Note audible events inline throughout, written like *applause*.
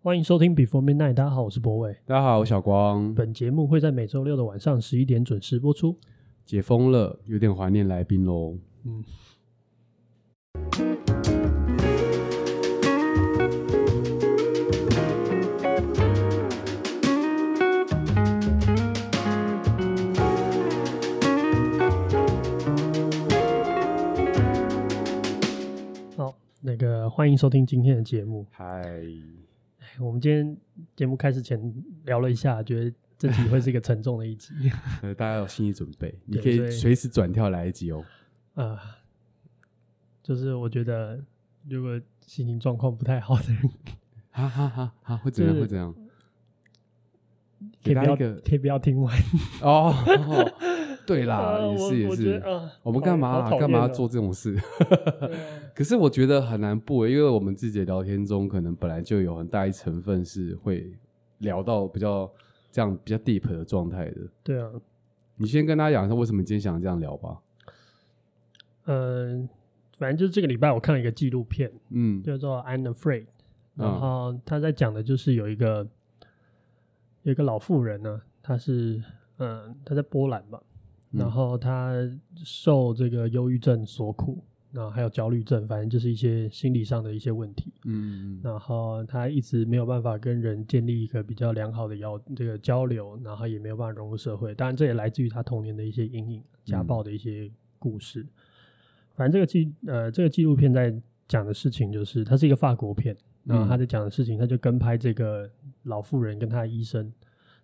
欢迎收听 Before Midnight，大家好，我是博伟，大家好，我小光。本节目会在每周六的晚上十一点准时播出。解封了，有点怀念来宾喽。嗯。好，那个欢迎收听今天的节目。嗨。我们今天节目开始前聊了一下，觉得这集会是一个沉重的一集。*laughs* 呃，大家有心理准备，你可以随时转跳来一集哦。啊、呃，就是我觉得如果心情状况不太好的人，*laughs* 哈哈哈，哈，会怎样？就是、会怎样？可以不要，可以不要听完哦。*laughs* 对啦，呃、也是也是。我，们干嘛干嘛要做这种事？可是我觉得很难不，因为我们自己的聊天中，可能本来就有很大一成分是会聊到比较这样比较 deep 的状态的。对啊，你先跟大家讲一下为什么今天想这样聊吧。嗯、呃，反正就是这个礼拜我看了一个纪录片，嗯，叫做《I'm Afraid》，然后他在讲的就是有一个有一个老妇人呢，她是嗯，她在波兰吧。然后她受这个忧郁症所苦，然后还有焦虑症，反正就是一些心理上的一些问题。嗯，然后他一直没有办法跟人建立一个比较良好的交这个交流，然后也没有办法融入社会。当然，这也来自于他童年的一些阴影、家暴的一些故事。嗯、反正这个纪呃这个纪录片在讲的事情就是，它是一个法国片，然后他在讲的事情，他就跟拍这个老妇人跟他的医生，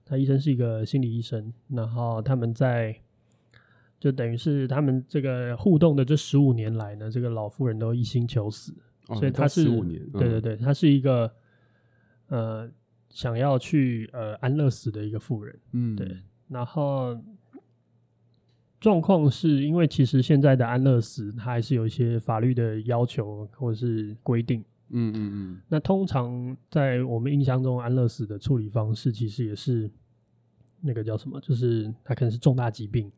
他医生是一个心理医生，然后他们在。就等于是他们这个互动的这十五年来呢，这个老妇人都一心求死，哦、所以他是十五年，嗯、对对对，他是一个呃想要去呃安乐死的一个妇人，嗯，对。然后状况是因为其实现在的安乐死，它还是有一些法律的要求或者是规定，嗯嗯嗯。那通常在我们印象中，安乐死的处理方式其实也是那个叫什么，就是他可能是重大疾病。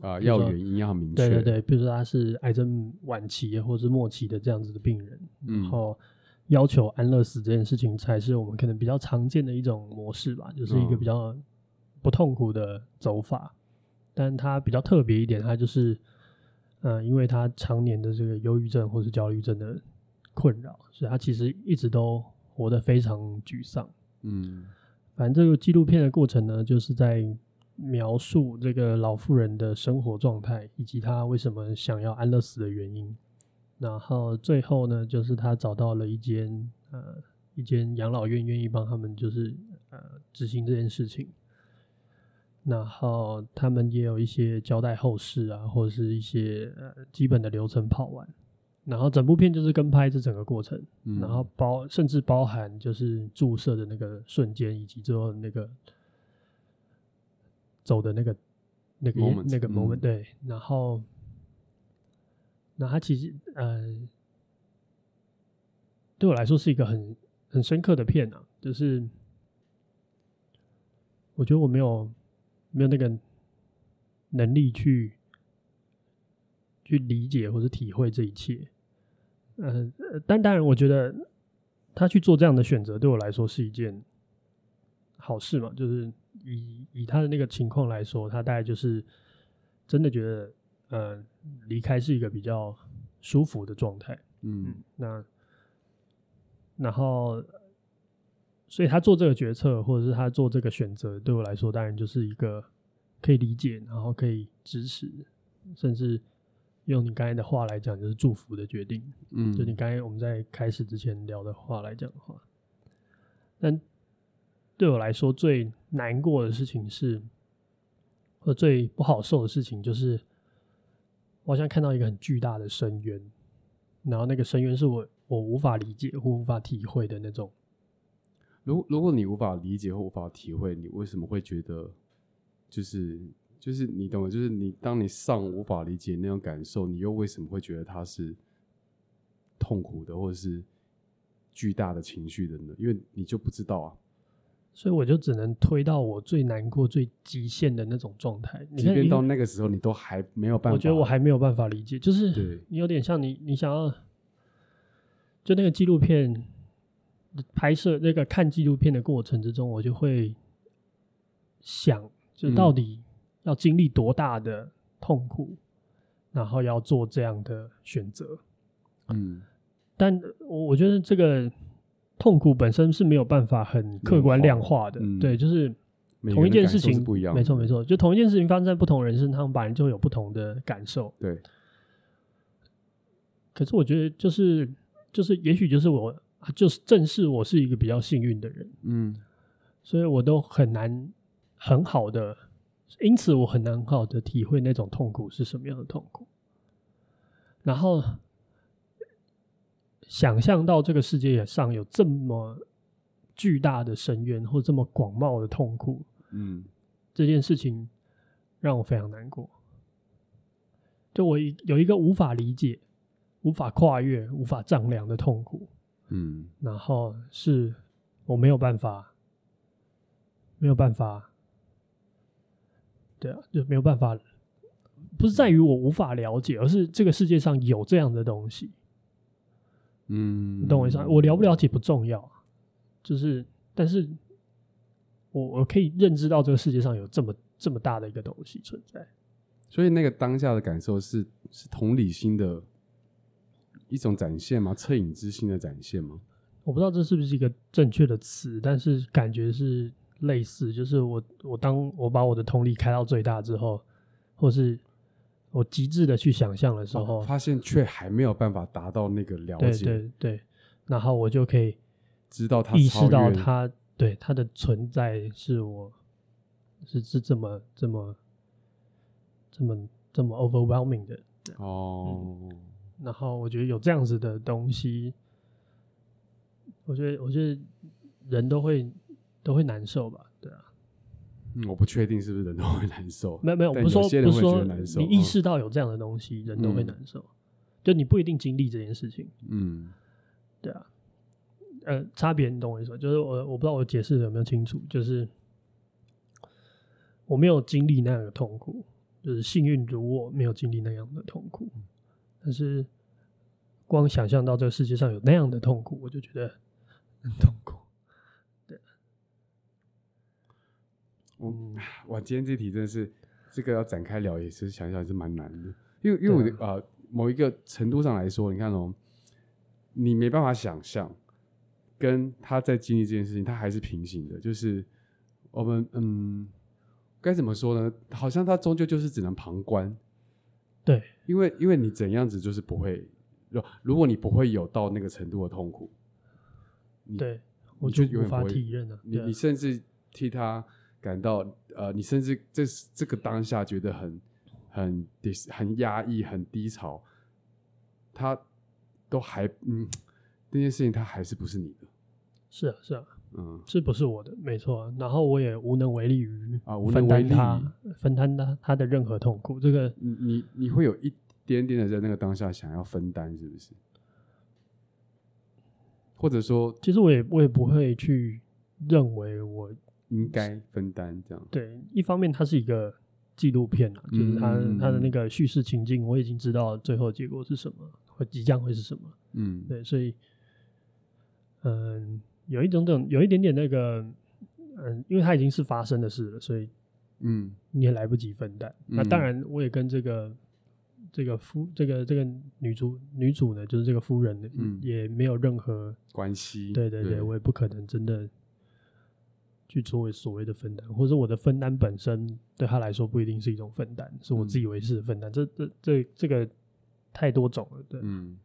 啊，要原因要明确。对对对，比如说他是癌症晚期或者是末期的这样子的病人，嗯、然后要求安乐死这件事情，才是我们可能比较常见的一种模式吧，就是一个比较不痛苦的走法。嗯、但他比较特别一点，他就是，呃，因为他常年的这个忧郁症或是焦虑症的困扰，所以他其实一直都活得非常沮丧。嗯，反正这个纪录片的过程呢，就是在。描述这个老妇人的生活状态，以及她为什么想要安乐死的原因。然后最后呢，就是她找到了一间呃一间养老院，愿意帮他们就是呃执行这件事情。然后他们也有一些交代后事啊，或者是一些呃基本的流程跑完。然后整部片就是跟拍这整个过程，嗯、然后包甚至包含就是注射的那个瞬间，以及最后那个。走的那个那个 moment, 那个 moment，嗯、对，然后，那他其实呃，对我来说是一个很很深刻的片啊，就是我觉得我没有没有那个能力去去理解或者体会这一切，呃，但当然，我觉得他去做这样的选择，对我来说是一件好事嘛，就是。以以他的那个情况来说，他大概就是真的觉得，呃，离开是一个比较舒服的状态。嗯，那然后，所以他做这个决策，或者是他做这个选择，对我来说，当然就是一个可以理解，然后可以支持，甚至用你刚才的话来讲，就是祝福的决定。嗯，就你刚才我们在开始之前聊的话来讲的话，但。对我来说最难过的事情是，或最不好受的事情就是，我好像看到一个很巨大的深渊，然后那个深渊是我我无法理解或无法体会的那种。如如果你无法理解或无法体会，你为什么会觉得，就是就是你懂吗？就是你当你上无法理解那种感受，你又为什么会觉得它是痛苦的，或者是巨大的情绪的呢？因为你就不知道啊。所以我就只能推到我最难过、最极限的那种状态。即便到那个时候，你都还没有办法。我觉得我还没有办法理解，就是你有点像你，你想要，就那个纪录片，拍摄那个看纪录片的过程之中，我就会想，就到底要经历多大的痛苦，嗯、然后要做这样的选择。嗯，但我我觉得这个痛苦本身是没有办法很客观量化的。嗯、对，就是同一件事情，不一样。没错没错，就同一件事情发生在不同人身上，本来就会有不同的感受。对。可是我觉得，就是就是，也许就是我。就是正是我是一个比较幸运的人，嗯，所以我都很难很好的，因此我很难很好的体会那种痛苦是什么样的痛苦，然后想象到这个世界上有这么巨大的深渊或这么广袤的痛苦，嗯，这件事情让我非常难过，就我有一个无法理解、无法跨越、无法丈量的痛苦。嗯，然后是我没有办法，没有办法，对啊，就没有办法，不是在于我无法了解，而是这个世界上有这样的东西。嗯，你懂我意思吗？我了不了解不重要，就是，但是我我可以认知到这个世界上有这么这么大的一个东西存在，所以那个当下的感受是是同理心的。一种展现吗？恻隐之心的展现吗？我不知道这是不是一个正确的词，但是感觉是类似。就是我，我当我把我的同理开到最大之后，或是我极致的去想象的时候，哦、发现却还没有办法达到那个了解。对对对，然后我就可以知道他意识到他对他的存在是我是是这么这么这么这么 overwhelming 的哦。嗯然后我觉得有这样子的东西，我觉得我觉得人都会都会难受吧。嗯，我不确定是不是人都会难受。*laughs* 没有没有，不是说不是说你意识到有这样的东西，嗯、人都会难受。就你不一定经历这件事情。嗯，对啊。呃，差别你懂我意思吗？就是我我不知道我解释的有没有清楚，就是我没有经历那样的痛苦，就是幸运如我没有经历那样的痛苦。但是，光想象到这个世界上有那样的痛苦，我就觉得很痛苦。嗯，哇，今天这题真的是这个要展开聊，也是想想是蛮难的。因为，因为我啊、呃，某一个程度上来说，你看哦，你没办法想象，跟他在经历这件事情，他还是平行的。就是我们，嗯，该怎么说呢？好像他终究就是只能旁观。对，因为因为你怎样子就是不会，如如果你不会有到那个程度的痛苦，对，我就无法体认了。你你甚至替他感到呃，你甚至这这个当下觉得很很很压抑、很低潮，他都还嗯，那件事情他还是不是你的？是啊，是啊。嗯，是不是我的？没错，然后我也无能为力于啊，无能为力分担他他的任何痛苦。这个，你你你会有一点点的在那个当下想要分担，是不是？或者说，其实我也我也不会去认为我应该分担这样。对，一方面它是一个纪录片啊，就是它它的那个叙事情境，我已经知道最后结果是什么，或即将会是什么。嗯，对，所以，嗯。有一种种，有一点点那个，嗯，因为它已经是发生的事了，所以，嗯，你也来不及分担。嗯、那当然，我也跟这个这个夫这个这个女主女主呢，就是这个夫人，嗯，也没有任何关系。对对对，对我也不可能真的去作为所谓的分担，或者我的分担本身对他来说不一定是一种分担，是我自以为是的分担。嗯、这这这这个太多种了，对，嗯，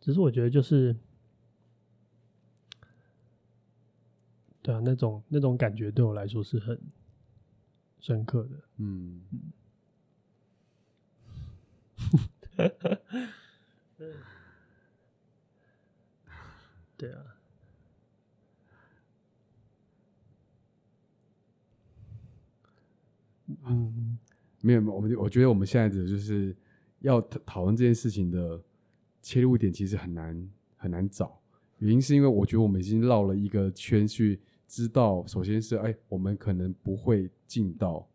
只是我觉得就是。对啊，那种那种感觉对我来说是很深刻的。嗯，*laughs* 对啊，嗯，没有，我们我觉得我们现在的就是要讨讨论这件事情的切入点，其实很难很难找。原因是因为我觉得我们已经绕了一个圈去。知道，首先是哎，我们可能不会进到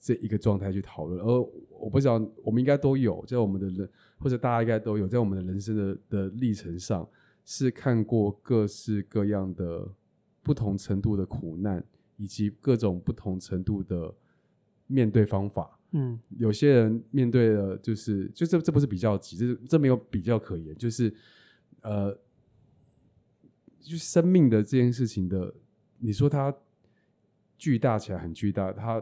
这一个状态去讨论，而我不知道，我们应该都有在我们的人，或者大家应该都有在我们的人生的的历程上，是看过各式各样的不同程度的苦难，以及各种不同程度的面对方法。嗯，有些人面对的就是，就这这不是比较急，这这没有比较可言，就是呃，就是生命的这件事情的，你说它巨大起来很巨大，它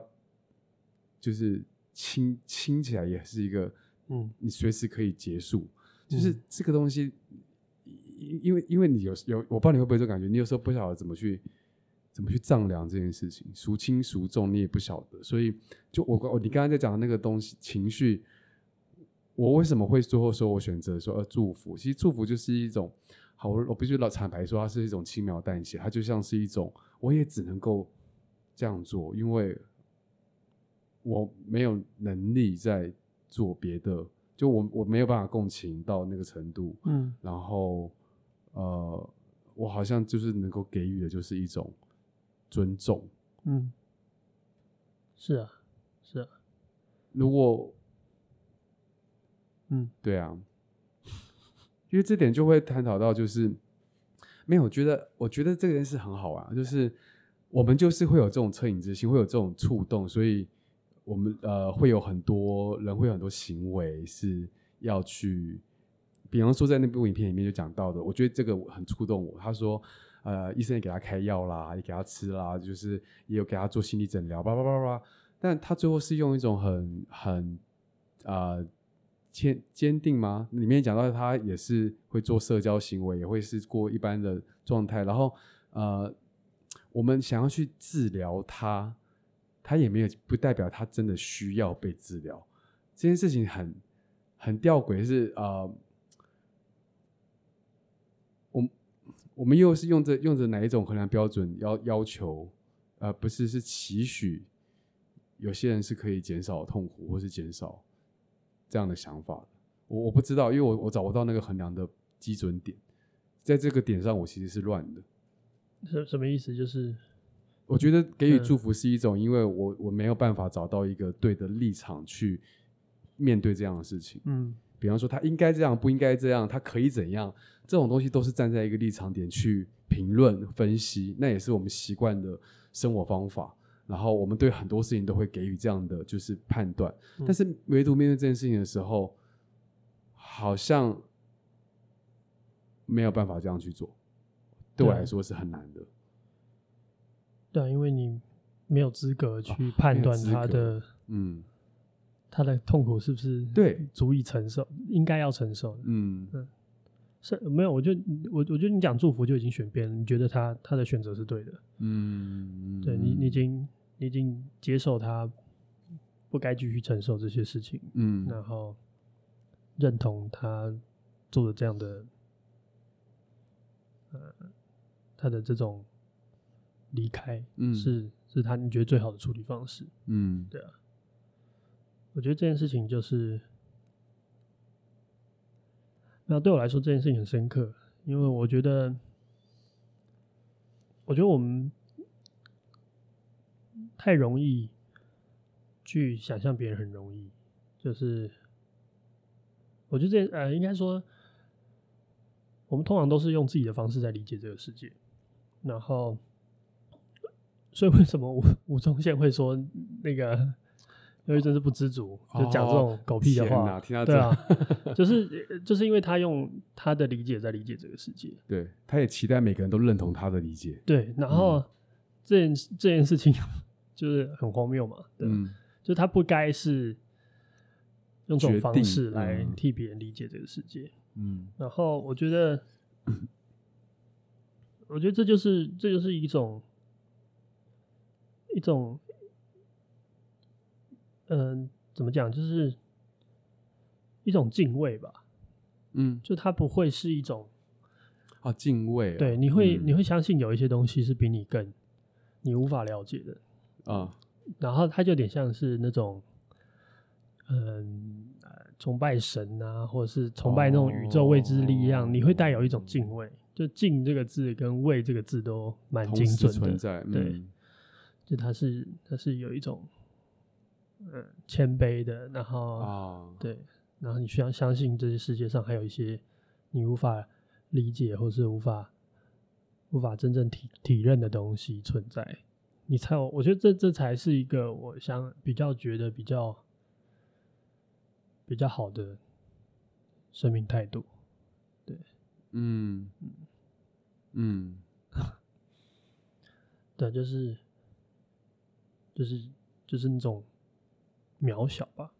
就是轻轻起来也是一个，嗯，你随时可以结束，嗯、就是这个东西，因因为因为你有有，我不知道你会不会这种感觉，你有时候不晓得怎么去。怎么去丈量这件事情，孰轻孰重，你也不晓得。所以，就我我你刚才在讲的那个东西，情绪，我为什么会最后说我选择说呃祝福？其实祝福就是一种，好，我我必须老坦白说，它是一种轻描淡写，它就像是一种，我也只能够这样做，因为我没有能力在做别的，就我我没有办法共情到那个程度，嗯，然后呃，我好像就是能够给予的就是一种。尊重，嗯，是啊，是啊。如果，嗯，对啊，*laughs* 因为这点就会探讨到，就是没有，我觉得，我觉得这件事很好啊，就是我们就是会有这种恻隐之心，会有这种触动，所以我们呃会有很多人会有很多行为是要去，比方说在那部影片里面就讲到的，我觉得这个很触动我。他说。呃，医生也给他开药啦，也给他吃啦，就是也有给他做心理诊疗，叭叭叭叭。但他最后是用一种很很呃坚坚定吗？里面讲到他也是会做社交行为，也会是过一般的状态。然后呃，我们想要去治疗他，他也没有不代表他真的需要被治疗。这件事情很很吊诡，是呃。我们又是用着用着哪一种衡量标准要要求，呃，不是是期许，有些人是可以减少痛苦或是减少这样的想法的。我我不知道，因为我我找不到那个衡量的基准点，在这个点上我其实是乱的。什什么意思？就是我觉得给予祝福是一种，因为我我没有办法找到一个对的立场去面对这样的事情。嗯。比方说，他应该这样，不应该这样，他可以怎样？这种东西都是站在一个立场点去评论分析，那也是我们习惯的生活方法。然后，我们对很多事情都会给予这样的就是判断。嗯、但是，唯独面对这件事情的时候，好像没有办法这样去做。对我来说是很难的。对啊，因为你没有资格去判断他的、啊、嗯。他的痛苦是不是对足以承受？应该要承受的。嗯嗯，是没有。我就我我觉得你讲祝福就已经选边了。你觉得他他的选择是对的？嗯，对你你已经你已经接受他不该继续承受这些事情。嗯，然后认同他做的这样的呃他的这种离开，嗯，是是他你觉得最好的处理方式。嗯，对啊。我觉得这件事情就是，那对我来说这件事情很深刻，因为我觉得，我觉得我们太容易去想象别人很容易，就是我觉得这呃，应该说，我们通常都是用自己的方式在理解这个世界，然后，所以为什么吴吴宗宪会说那个？因为真是不知足，就讲这种狗屁的话。哦、对啊，*laughs* 就是就是因为他用他的理解在理解这个世界。对，他也期待每个人都认同他的理解。对，然后、嗯、这件这件事情 *laughs* 就是很荒谬嘛。对，嗯、就他不该是用这种方式来替别人理解这个世界。嗯，然后我觉得，嗯、我觉得这就是这就是一种一种。嗯，怎么讲？就是一种敬畏吧。嗯，就它不会是一种啊敬畏啊。对，你会、嗯、你会相信有一些东西是比你更你无法了解的啊。然后它就有点像是那种嗯崇拜神啊，或者是崇拜那种宇宙未知力量，哦、你会带有一种敬畏。就“敬”这个字跟“畏”这个字都蛮精准的。存在，嗯、对，就它是它是有一种。嗯，谦卑的，然后、哦、对，然后你需要相信这些世界上还有一些你无法理解或是无法无法真正体体认的东西存在，你才有，我觉得这这才是一个我想比较觉得比较比较好的生命态度。对，嗯嗯，*laughs* 对，就是就是就是那种渺小吧。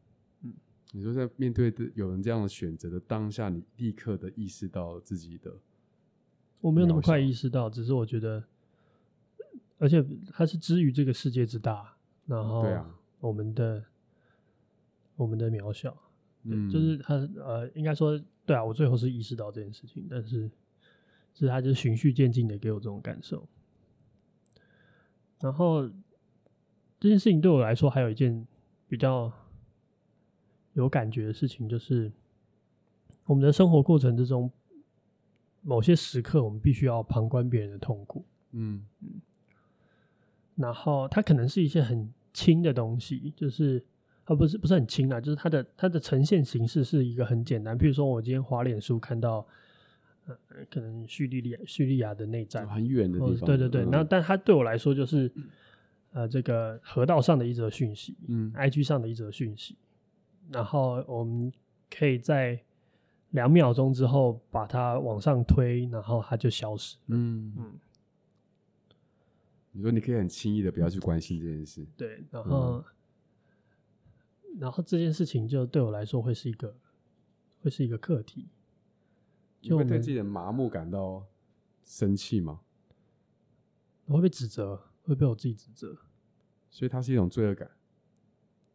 嗯。你说在面对的有人这样的选择的当下，你立刻的意识到自己的，我没有那么快意识到，只是我觉得，而且它是之于这个世界之大，然后我们的、啊、我们的渺小，嗯，就是他呃，应该说对啊，我最后是意识到这件事情，但是是他就是循序渐进的给我这种感受，然后这件事情对我来说还有一件比较。有感觉的事情，就是我们的生活过程之中，某些时刻我们必须要旁观别人的痛苦。嗯嗯，然后它可能是一些很轻的东西，就是它不是不是很轻啊，就是它的它的呈现形式是一个很简单。譬如说，我今天滑脸书看到，呃，可能叙利亚叙利亚的内战，很远的地方，对对对。那、嗯、但它对我来说，就是呃，这个河道上的一则讯息，嗯，IG 上的一则讯息。然后我们可以在两秒钟之后把它往上推，然后它就消失。嗯嗯。你说你可以很轻易的不要去关心这件事。对，然后，嗯、然后这件事情就对我来说会是一个，会是一个课题。就会对自己的麻木感到生气吗？我会被指责，会被我自己指责。所以它是一种罪恶感。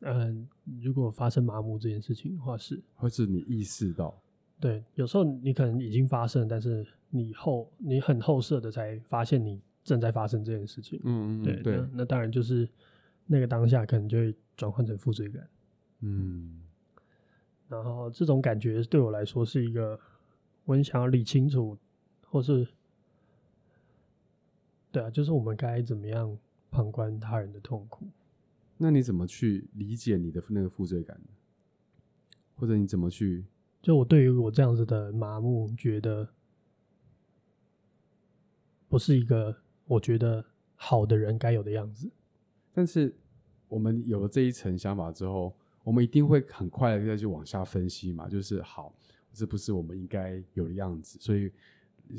嗯，如果发生麻木这件事情的话，是，或是你意识到，对，有时候你可能已经发生，但是你后你很后设的才发现你正在发生这件事情，嗯嗯，对对那，那当然就是那个当下可能就会转换成负罪感，嗯，然后这种感觉对我来说是一个我很想要理清楚，或是，对啊，就是我们该怎么样旁观他人的痛苦。那你怎么去理解你的那个负罪感呢？或者你怎么去？就我对于我这样子的麻木，觉得不是一个我觉得好的人该有的样子。但是我们有了这一层想法之后，我们一定会很快的再去往下分析嘛，就是好，这不是我们应该有的样子。所以，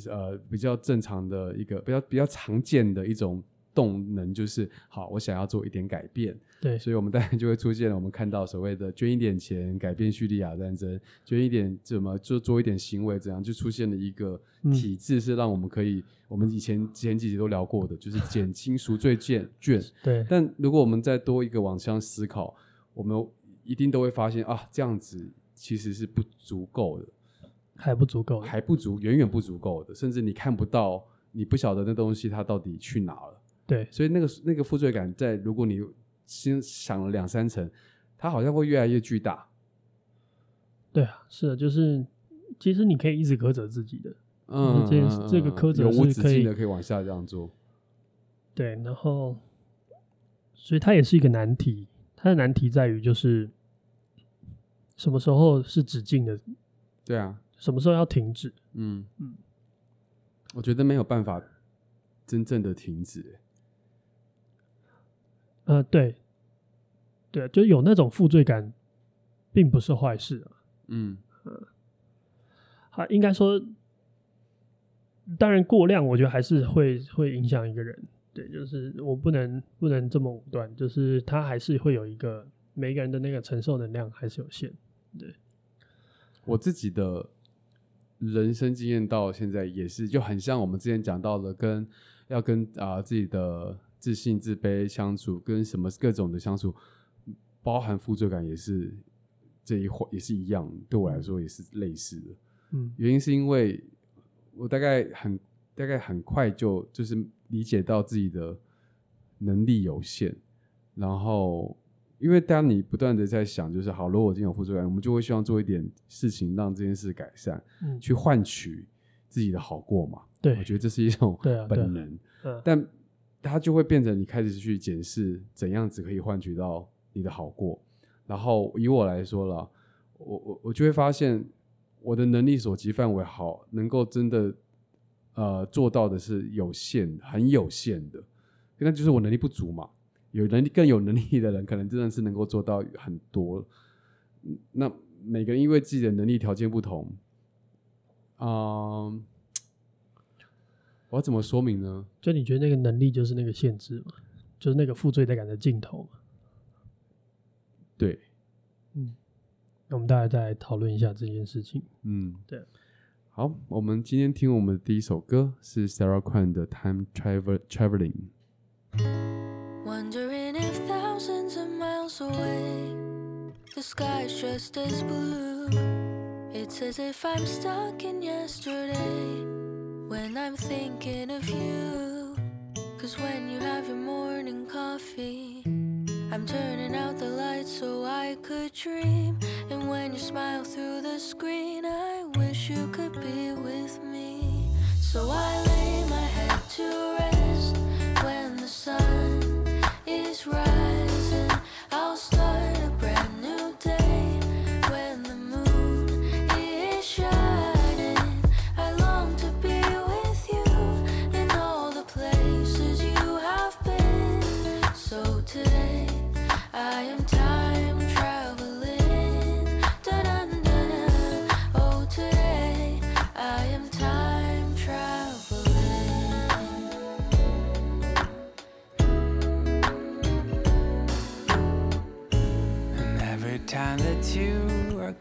呃，比较正常的一个比较比较常见的一种。动能就是好，我想要做一点改变，对，所以我们当然就会出现了。我们看到所谓的捐一点钱改变叙利亚战争，捐一点怎么做做一点行为，怎样就出现了一个体制，是让我们可以，嗯、我们以前前几集都聊过的，就是减轻赎罪券 *laughs* 券。对，但如果我们再多一个往向思考，我们一定都会发现啊，这样子其实是不足够的，还不足够，还不足，远远不足够的，甚至你看不到，你不晓得那东西它到底去哪了。对，所以那个那个负罪感，在如果你先想了两三层，它好像会越来越巨大。对啊，是的，就是其实你可以一直苛责自己的，嗯，这这个苛责是可以永无止境的，可以往下这样做。对，然后，所以它也是一个难题。它的难题在于，就是什么时候是止境的？对啊，什么时候要停止？嗯嗯，我觉得没有办法真正的停止，欸。呃，对，对，就有那种负罪感，并不是坏事啊。嗯，呃，好，应该说，当然过量，我觉得还是会会影响一个人。对，就是我不能不能这么武断，就是他还是会有一个每个人的那个承受能量还是有限。对，我自己的人生经验到现在也是，就很像我们之前讲到的，跟要跟啊、呃、自己的。自信、自卑相处，跟什么各种的相处，包含负罪感也是这一环，也是一样。对我来说也是类似的。嗯，原因是因为我大概很大概很快就就是理解到自己的能力有限，然后因为当你不断的在想，就是好，如果我今天有付出感，我们就会希望做一点事情让这件事改善，嗯，去换取自己的好过嘛。对，我觉得这是一种本能，啊，啊，但。它就会变成你开始去检视怎样子可以换取到你的好过，然后以我来说了，我我我就会发现，我的能力所及范围好，能够真的呃做到的是有限，很有限的，那就是我能力不足嘛。有能力更有能力的人，可能真的是能够做到很多。那每个人因为自己的能力条件不同，啊、呃，我要怎么说明呢？就你觉得那个能力就是那个限制嘛？就是那个负罪感的尽头嘛？对，嗯，那我们大家再讨论一下这件事情。嗯，对。好，我们今天听我们的第一首歌是 Sarah Kwan 的《Time Travel Traveling》。Away, the sky's just as blue. It's as if I'm stuck in yesterday when I'm thinking of you. Cause when you have your morning coffee, I'm turning out the lights so I could dream. And when you smile through the screen, I wish you could be with me. So I lay my head to rest when the sun is rising lost.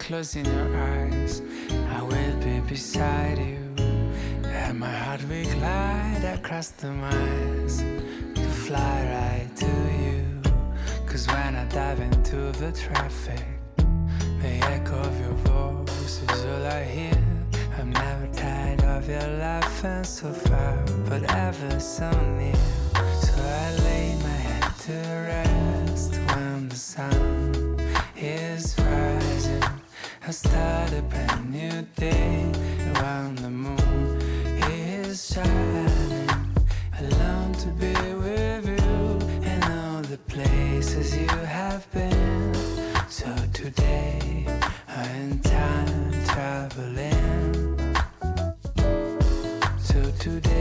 Closing your eyes, I will be beside you. And my heart will glide across the miles to fly right to you. Cause when I dive into the traffic, the echo of your voice is all I hear. I'm never tired of your laughing so far, but ever so near. So I lay my head to rest when the sun. I start a brand new day when the moon is shining. I long to be with you in all the places you have been. So today I am time traveling. So today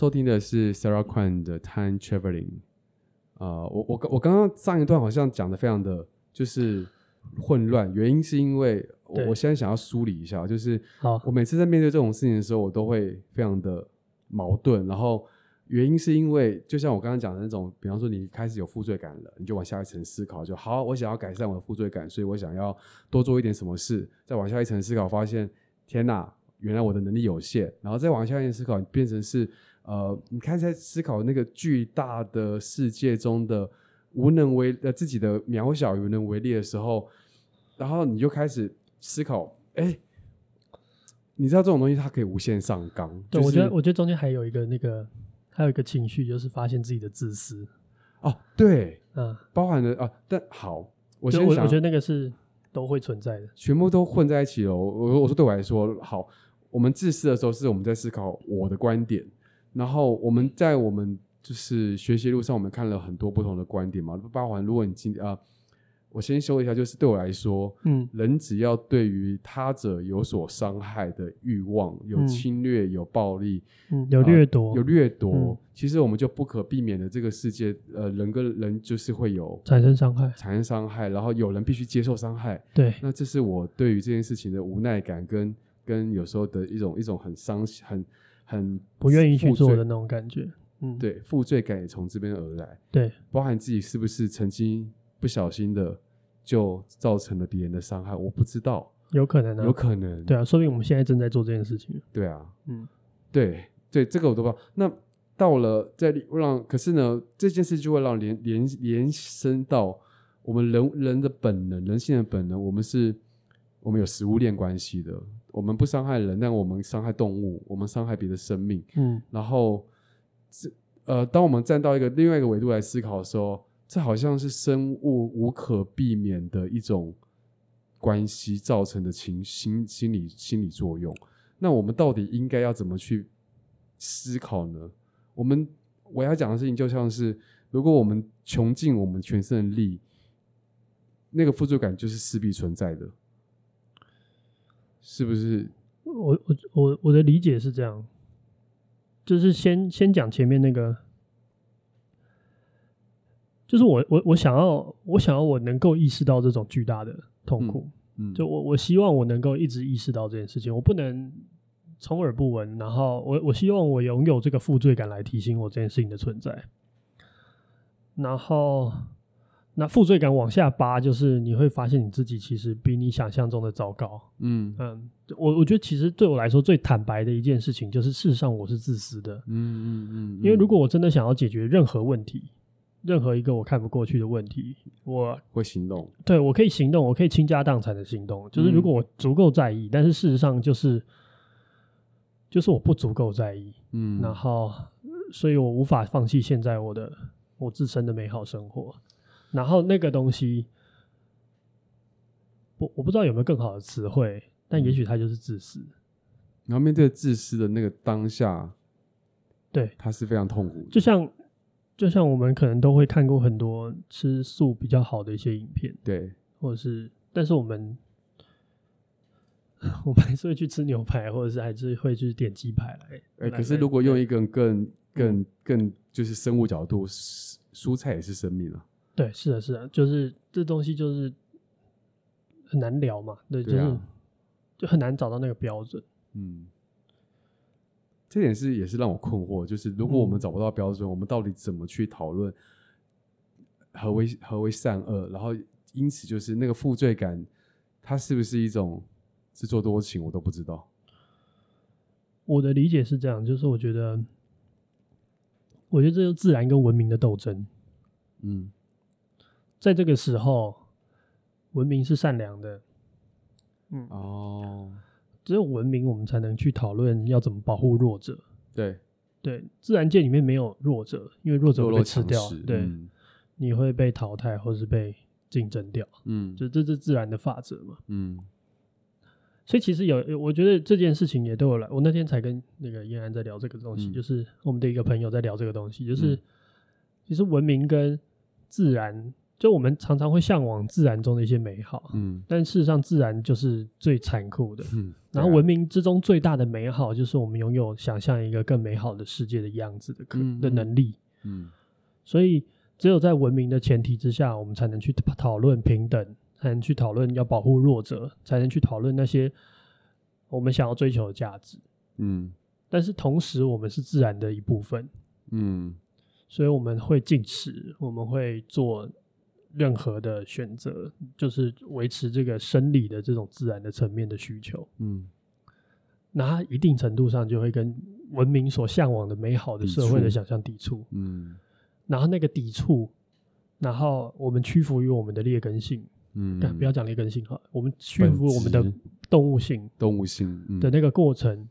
收听的是 Sarah Kwan 的《Time Traveling》。啊，我我我刚刚上一段好像讲的非常的就是混乱，原因是因为我我现在想要梳理一下，就是我每次在面对这种事情的时候，我都会非常的矛盾。然后原因是因为，就像我刚刚讲的那种，比方说你开始有负罪感了，你就往下一层思考，就好，我想要改善我的负罪感，所以我想要多做一点什么事。再往下一层思考，发现天哪，原来我的能力有限。然后再往下一层思考，变成是呃，你开始在思考那个巨大的世界中的无能为呃自己的渺小与无能为力的时候，然后你就开始思考，哎。你知道这种东西它可以无限上纲。对，就是、我觉得我觉得中间还有一个那个还有一个情绪，就是发现自己的自私。哦，对，嗯，包含了啊，但好，我就先想，我我觉得那个是都会存在的。全部都混在一起了。我我我说对我来说，好，我们自私的时候是我们在思考我的观点，然后我们在我们就是学习路上，我们看了很多不同的观点嘛，包含如果你今啊、呃，我先说一下，就是对我来说，嗯，人只要对于他者有所伤害的欲望，有侵略、有暴力，嗯，有掠夺，呃、有掠夺、嗯，其实我们就不可避免的，这个世界，呃，人跟人就是会有产生伤害，产生伤害，然后有人必须接受伤害。对，那这是我对于这件事情的无奈感，跟跟有时候的一种一种很伤、很很不愿意去做的那种感觉。嗯，对，负罪感也从这边而来。对，包含自己是不是曾经。不小心的就造成了别人的伤害，我不知道，有可能啊，有可能，对啊，说明我们现在正在做这件事情。对啊，嗯，对对，这个我都不知道。那到了在让，可是呢，这件事就会让连连延伸到我们人人的本能，人性的本能，我们是，我们有食物链关系的，我们不伤害人，但我们伤害动物，我们伤害别的生命，嗯，然后这呃，当我们站到一个另外一个维度来思考的时候。这好像是生物无可避免的一种关系造成的情心心理心理作用。那我们到底应该要怎么去思考呢？我们我要讲的事情就像是，如果我们穷尽我们全身的力，那个负罪感就是势必存在的，是不是？我我我我的理解是这样，就是先先讲前面那个。就是我我我想要我想要我能够意识到这种巨大的痛苦，嗯，嗯就我我希望我能够一直意识到这件事情，我不能充耳不闻。然后我我希望我拥有这个负罪感来提醒我这件事情的存在。然后那负罪感往下扒，就是你会发现你自己其实比你想象中的糟糕。嗯嗯，我我觉得其实对我来说最坦白的一件事情，就是事实上我是自私的。嗯嗯嗯，因为如果我真的想要解决任何问题。任何一个我看不过去的问题，我会行动。对，我可以行动，我可以倾家荡产的行动。就是如果我足够在意，嗯，但是事实上就是，就是我不足够在意。嗯，然后，所以我无法放弃现在我的我自身的美好生活。然后那个东西，我我不知道有没有更好的词汇，但也许它就是自私。然后面对自私的那个当下，对，它是非常痛苦的。就像。就像我们可能都会看过很多吃素比较好的一些影片，对，或者是，但是我们，*laughs* 我们还是会去吃牛排，或者是还是会去点鸡排来。哎、欸，可是如果用一个更、更、更就是生物角度，蔬菜也是生命啊。对，是的，是的，就是这东西就是很难聊嘛，对，对啊、就是就很难找到那个标准。嗯。这点是也是让我困惑，就是如果我们找不到标准，嗯、我们到底怎么去讨论何为何为善恶？然后因此就是那个负罪感，它是不是一种自作多情？我都不知道。我的理解是这样，就是我觉得，我觉得这是自然跟文明的斗争。嗯，在这个时候，文明是善良的。嗯哦。只有文明，我们才能去讨论要怎么保护弱者。对对，自然界里面没有弱者，因为弱者会被吃掉。对、嗯，你会被淘汰或是被竞争掉。嗯，就这是自然的法则嘛。嗯，所以其实有，我觉得这件事情也对我来，我那天才跟那个燕安在聊这个东西，嗯、就是我们的一个朋友在聊这个东西，就是、嗯、其实文明跟自然。就我们常常会向往自然中的一些美好，嗯，但事实上自然就是最残酷的，嗯。然后文明之中最大的美好，就是我们拥有想象一个更美好的世界的样子的可的能力，嗯。所以只有在文明的前提之下，我们才能去讨论平等，才能去讨论要保护弱者，才能去讨论那些我们想要追求的价值，嗯。但是同时，我们是自然的一部分，嗯。所以我们会进食，我们会做。任何的选择，就是维持这个生理的这种自然的层面的需求，嗯，那它一定程度上就会跟文明所向往的美好的社会的想象抵触，嗯，然后那个抵触，然后我们屈服于我们的劣根性，嗯，不要讲劣根性哈，我们屈服我们的动物性，动物性的那个过程，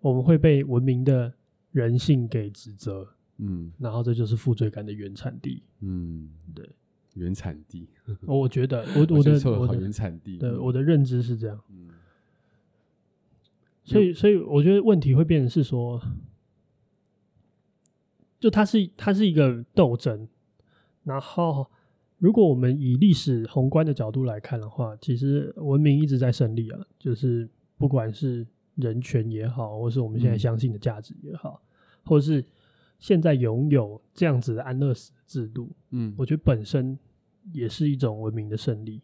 我们会被文明的人性给指责，嗯，然后这就是负罪感的原产地，嗯，对。原产地，我觉得 *laughs* 我我的我的原产地，对我的认知是这样，嗯，所以所以我觉得问题会变成是说，就它是它是一个斗争，然后如果我们以历史宏观的角度来看的话，其实文明一直在胜利啊，就是不管是人权也好，或是我们现在相信的价值也好，嗯、或是现在拥有这样子的安乐死制度，嗯，我觉得本身也是一种文明的胜利。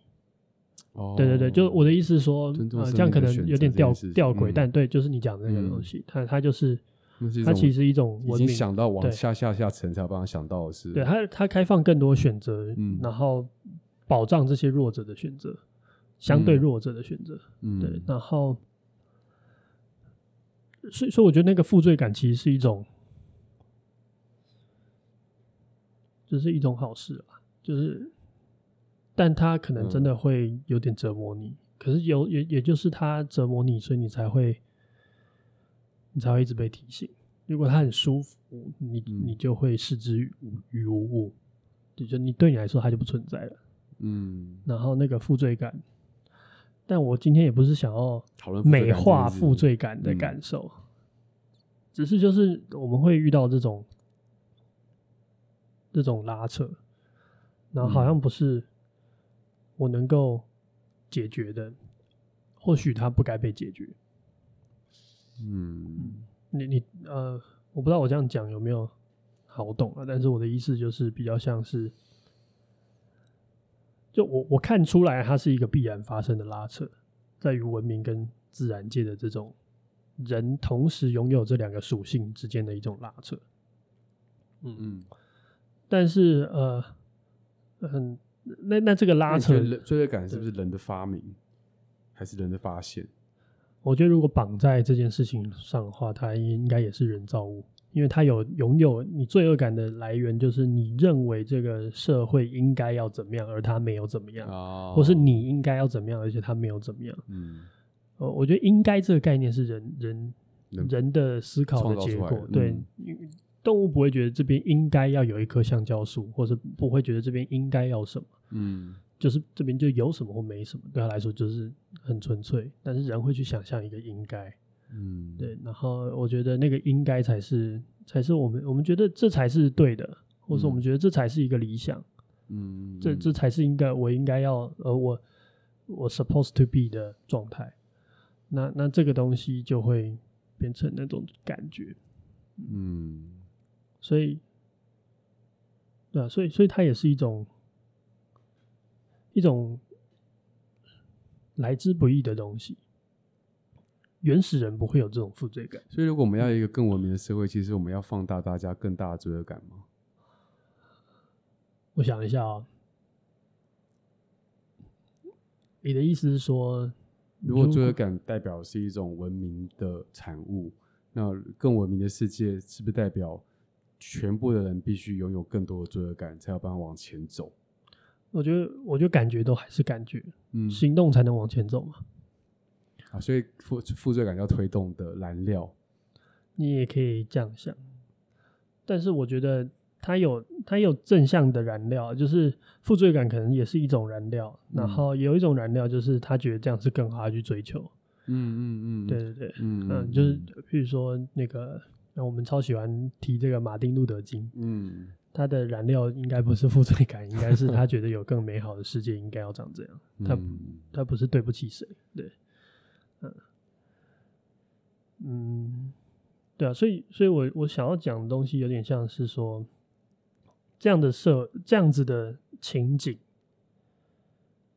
哦，对对对，就我的意思是说，呃，这样可能有点吊吊诡，但对，就是你讲的那个东西，嗯、它它就是。它其实一种文明，想到往下下下层才帮他想到的是，对它它开放更多选择，嗯，然后保障这些弱者的选择，相对弱者的选择，嗯，对，然后，所以说我觉得那个负罪感其实是一种，这是一种好事啊，就是，但他可能真的会有点折磨你，可是有也也就是他折磨你，所以你才会。你才会一直被提醒。如果他很舒服，你你就会视之于无于无物，就就你对你来说他就不存在了。嗯，然后那个负罪感，但我今天也不是想要美化负罪感的感受，只是就是我们会遇到这种这种拉扯，然后好像不是我能够解决的，或许它不该被解决。嗯，你你呃，我不知道我这样讲有没有好懂啊？但是我的意思就是比较像是，就我我看出来它是一个必然发生的拉扯，在于文明跟自然界的这种人同时拥有这两个属性之间的一种拉扯。嗯嗯，但是呃，嗯，那那这个拉扯，罪恶感是不是人的发明，还是人的发现？我觉得，如果绑在这件事情上的话，它应该也是人造物，因为它有拥有你罪恶感的来源，就是你认为这个社会应该要怎么样，而它没有怎么样，哦、或是你应该要怎么样，而且它没有怎么样。嗯，呃，我觉得“应该”这个概念是人人人的思考的结果。对，嗯、动物不会觉得这边应该要有一棵橡胶树，或者不会觉得这边应该要什么。嗯。就是这边就有什么或没什么，对他来说就是很纯粹。但是人会去想象一个应该，嗯，对。然后我觉得那个应该才是才是我们我们觉得这才是对的，或者我们觉得这才是一个理想，嗯，这这才是应该我应该要呃我我 supposed to be 的状态。那那这个东西就会变成那种感觉，嗯，所以对啊，所以所以它也是一种。一种来之不易的东西，原始人不会有这种负罪感。所以，如果我们要一个更文明的社会，其实我们要放大大家更大的罪恶感吗？我想一下啊，你的意思是说，如果罪恶感代表是一种文明的产物，那更文明的世界是不是代表全部的人必须拥有更多的罪恶感，才有办法往前走？我觉得，我觉得感觉都还是感觉，嗯，行动才能往前走嘛。啊，所以负负罪感要推动的燃料，你也可以这样想。但是我觉得它有它有正向的燃料，就是负罪感可能也是一种燃料。嗯、然后有一种燃料就是他觉得这样是更好，他去追求。嗯嗯嗯，对对对，嗯嗯，就是比如说那个，那我们超喜欢提这个马丁路德金，嗯。他的燃料应该不是负罪感，应该是他觉得有更美好的世界应该要长这样。*laughs* 他他不是对不起谁，对，嗯嗯，对啊，所以所以我我想要讲的东西有点像是说，这样的设这样子的情景，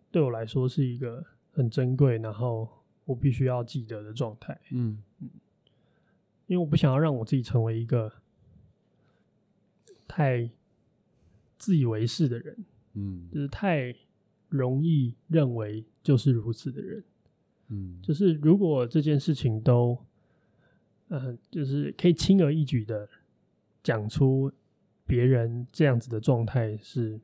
对我来说是一个很珍贵，然后我必须要记得的状态。嗯嗯，因为我不想要让我自己成为一个。太自以为是的人，嗯，就是太容易认为就是如此的人，嗯，就是如果这件事情都，呃，就是可以轻而易举的讲出别人这样子的状态是，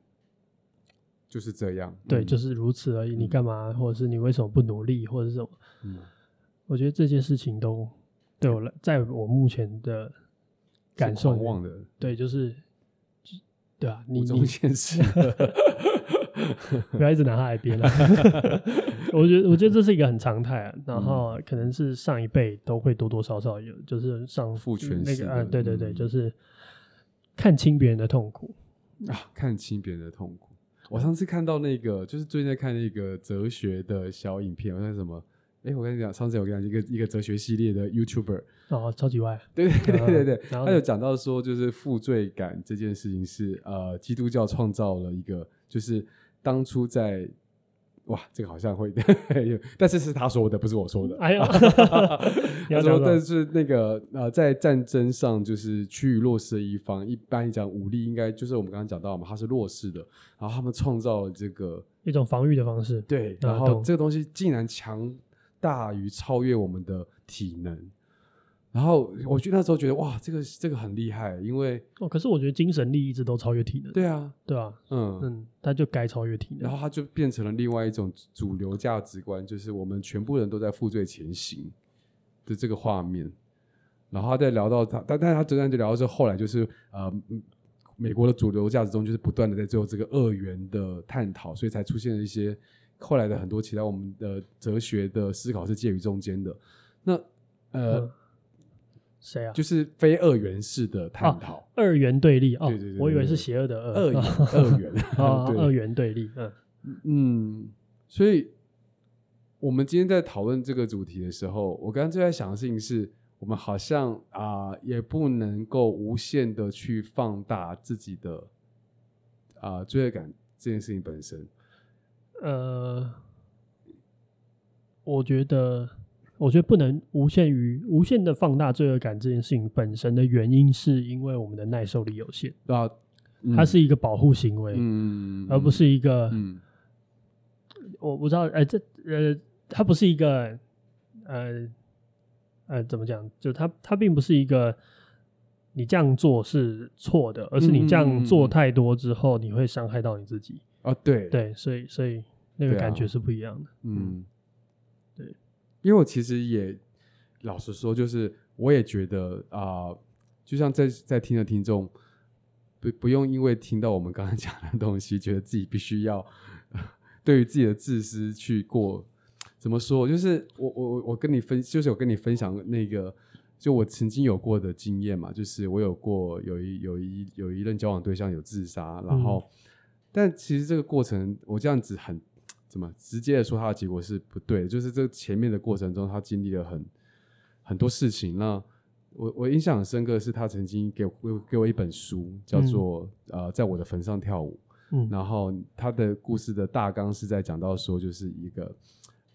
就是这样，对，就是如此而已。你干嘛，或者是你为什么不努力，或者是什么？嗯，我觉得这件事情都对我来，在我目前的感受，对，就是。对啊，你中现实，*laughs* 不要一直拿他来编了。*laughs* 我觉得，我觉得这是一个很常态啊。然后可能是上一辈都会多多少少有，就是上父权那个啊，对对对，就是看清别人的痛苦啊，看清别人的痛苦。我上次看到那个，就是最近在看那个哲学的小影片，我在什么？哎，我跟你讲，上次我跟你讲一个一个哲学系列的 YouTuber 哦，超级歪，对对对对对，嗯、他有讲到说，就是负罪感这件事情是呃，基督教创造了一个，就是当初在。哇，这个好像会，但是是他说的，不是我说的。哎呀，他说，但是那个呃，在战争上，就是趋于弱势的一方，一般讲武力应该就是我们刚刚讲到嘛，他是弱势的，然后他们创造了这个一种防御的方式，对，然后这个东西竟然强大于超越我们的体能。然后我觉得那时候觉得哇，这个这个很厉害，因为哦，可是我觉得精神力一直都超越体能。对啊，对啊，嗯嗯，他就该超越体能。然后他就变成了另外一种主流价值观，就是我们全部人都在负罪前行的这个画面。然后他在聊到他，但但是他这段就聊到这，后来就是呃，美国的主流价值中就是不断的在做这个二元的探讨，所以才出现了一些后来的很多其他我们的哲学的思考是介于中间的。那呃。嗯谁啊？就是非二元式的探讨，哦，二元对立哦。对对对，我以为是邪恶的二。二元，二元 *laughs* *laughs* 啊，二元对立。嗯嗯，所以我们今天在讨论这个主题的时候，我刚刚就在想的事情是，我们好像啊，呃，也不能够无限的去放大自己的啊罪恶感这件事情本身。呃，我觉得。我觉得不能无限于无限的放大罪恶感这件事情本身的原因，是因为我们的耐受力有限。啊，嗯、它是一个保护行为，嗯，而不是一个，嗯，我不知道，哎、欸，这呃，它不是一个，呃，呃，怎么讲？就它它并不是一个你这样做是错的，而是你这样做太多之后，你会伤害到你自己。啊，对对，所以所以那个感觉是不一样的。嗯，对。因为我其实也老实说，就是我也觉得啊、呃，就像在在听的听众，不不用因为听到我们刚才 *laughs* 讲的东西，觉得自己必须要对于自己的自私去过怎么说？就是我我我跟你分，就是我跟你分享那个，就我曾经有过的经验嘛，就是我有过有一有一有一任交往对象有自杀，然后、嗯、但其实这个过程我这样子很。怎么直接的说他的结果是不对的？就是这前面的过程中，他经历了很很多事情。那我我印象很深刻的是，他曾经给我给我一本书，叫做、嗯、呃，在我的坟上跳舞。嗯，然后他的故事的大纲是在讲到说，就是一个。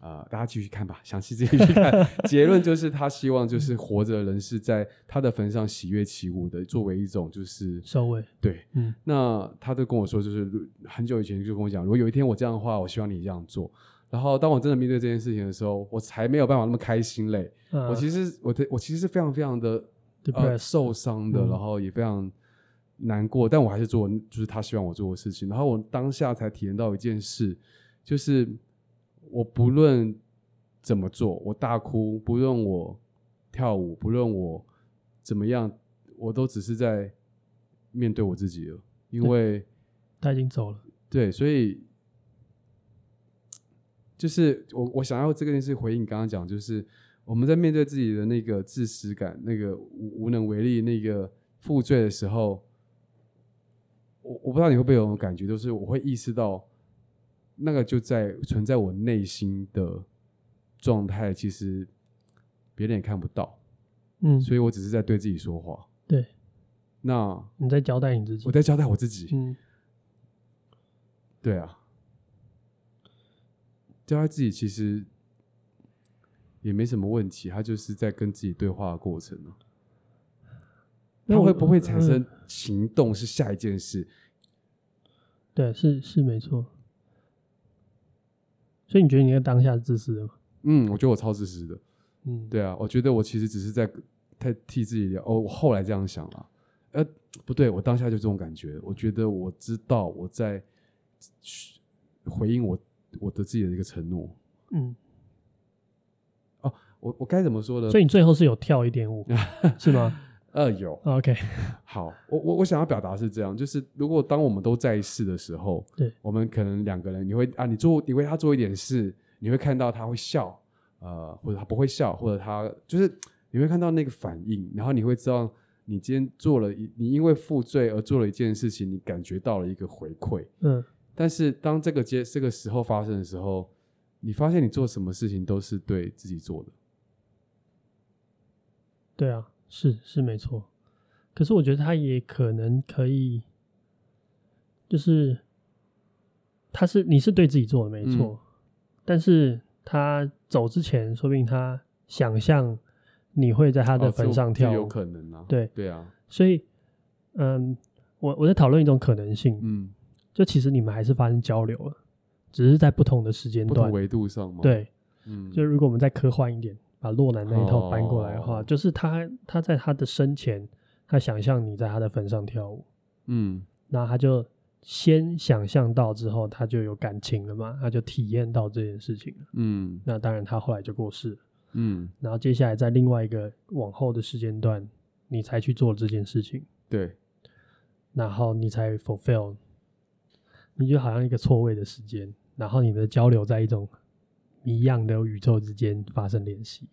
啊、呃，大家继续看吧，详细自己去看。结论就是他希望就是活着的人是在他的坟上喜悦起舞的，作为一种就是收尾。对，嗯，那他就跟我说，就是很久以前就跟我讲，如果有一天我这样的话，我希望你这样做。然后当我真的面对这件事情的时候，我才没有办法那么开心嘞。嗯、我其实我的我其实是非常非常的呃受伤的，然后也非常难过，但我还是做就是他希望我做的事情。然后我当下才体验到一件事，就是。我不论怎么做，我大哭，不论我跳舞，不论我怎么样，我都只是在面对我自己了，因为他已经走了。对，所以就是我我想要这个件事回应你刚刚讲，就是我们在面对自己的那个自私感、那个无无能为力、那个负罪的时候，我我不知道你会不会有种感觉，就是我会意识到。那个就在存在我内心的状态，其实别人也看不到，嗯，所以我只是在对自己说话。对，那你在交代你自己，我在交代我自己，嗯，对啊，交代自己其实也没什么问题，他就是在跟自己对话的过程呢。那会不会产生行动是下一件事？对，是是没错。所以你觉得你在当下是自私的吗？嗯，我觉得我超自私的。嗯，对啊，我觉得我其实只是在在替自己聊。哦，我后来这样想了，呃，不对，我当下就这种感觉。我觉得我知道我在回应我我的自己的一个承诺。嗯。哦，我我该怎么说呢？所以你最后是有跳一点舞，*laughs* 是吗？呃，有，OK，好，我我我想要表达是这样，就是如果当我们都在世的时候，对，我们可能两个人，你会啊，你做，你为他做一点事，你会看到他会笑，呃，或者他不会笑，或者他就是你会看到那个反应，然后你会知道你今天做了一，你因为负罪而做了一件事情，你感觉到了一个回馈，嗯，但是当这个接这个时候发生的时候，你发现你做什么事情都是对自己做的。对啊，是是没错。可是我觉得他也可能可以，就是他是你是对自己做的没错，嗯、但是他走之前，说不定他想象你会在他的坟上跳舞，哦、有可能啊。对对啊，所以嗯，我我在讨论一种可能性，嗯，就其实你们还是发生交流了，只是在不同的时间段、维度上嘛。对，嗯，就如果我们再科幻一点，把洛南那一套搬过来的话，哦、就是他他在他的生前。他想象你在他的坟上跳舞，嗯，那他就先想象到之后，他就有感情了嘛，他就体验到这件事情了，嗯，那当然他后来就过世了，嗯，然后接下来在另外一个往后的时间段，你才去做这件事情，对，然后你才 fulfill，你就好像一个错位的时间，然后你们的交流在一种一样的宇宙之间发生联系。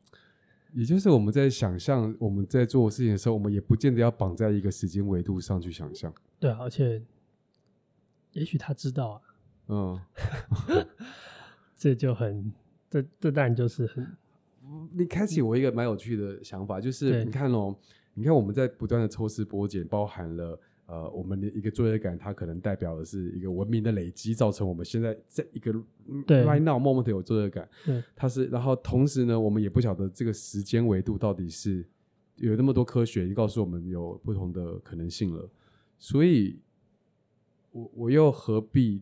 也就是我们在想象我们在做事情的时候，我们也不见得要绑在一个时间维度上去想象。对啊，而且也许他知道啊。嗯，*laughs* 这就很，这这当然就是很。你开启我一个蛮有趣的想法，就是你看哦，你看我们在不断的抽丝剥茧，包含了。呃，我们的一个罪恶感，它可能代表的是一个文明的累积，造成我们现在在一个 right now moment 有罪恶感。对，它是，然后同时呢，我们也不晓得这个时间维度到底是有那么多科学，告诉我们有不同的可能性了。所以，我我又何必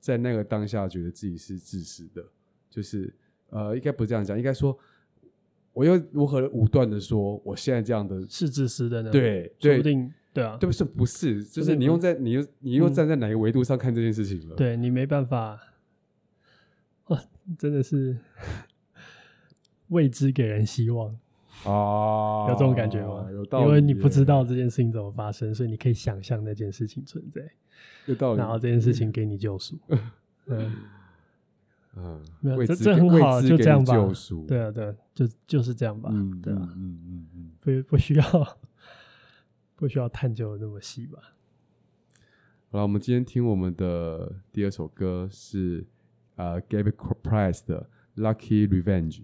在那个当下觉得自己是自私的？就是呃，应该不这样讲，应该说，我又如何武断的说，我现在这样的是自私的呢？对，说不定。对啊，对不是不是，就是你用在你又你又站在哪个维度上看这件事情了？嗯、对你没办法，*laughs* 哦，真的是未知给人希望啊，有这种感觉吗？有道理，因为你不知道这件事情怎么发生，所以你可以想象那件事情存在，有道理。然后这件事情给你救赎，*laughs* 嗯嗯，没有，未知这这很好，就这样吧。救赎，对啊，对啊，就就是这样吧。嗯，对啊，嗯嗯嗯嗯，不不需要。不需要探究那么细吧。好了，我们今天听我们的第二首歌是呃、Gabby Price 的《Lucky Revenge》。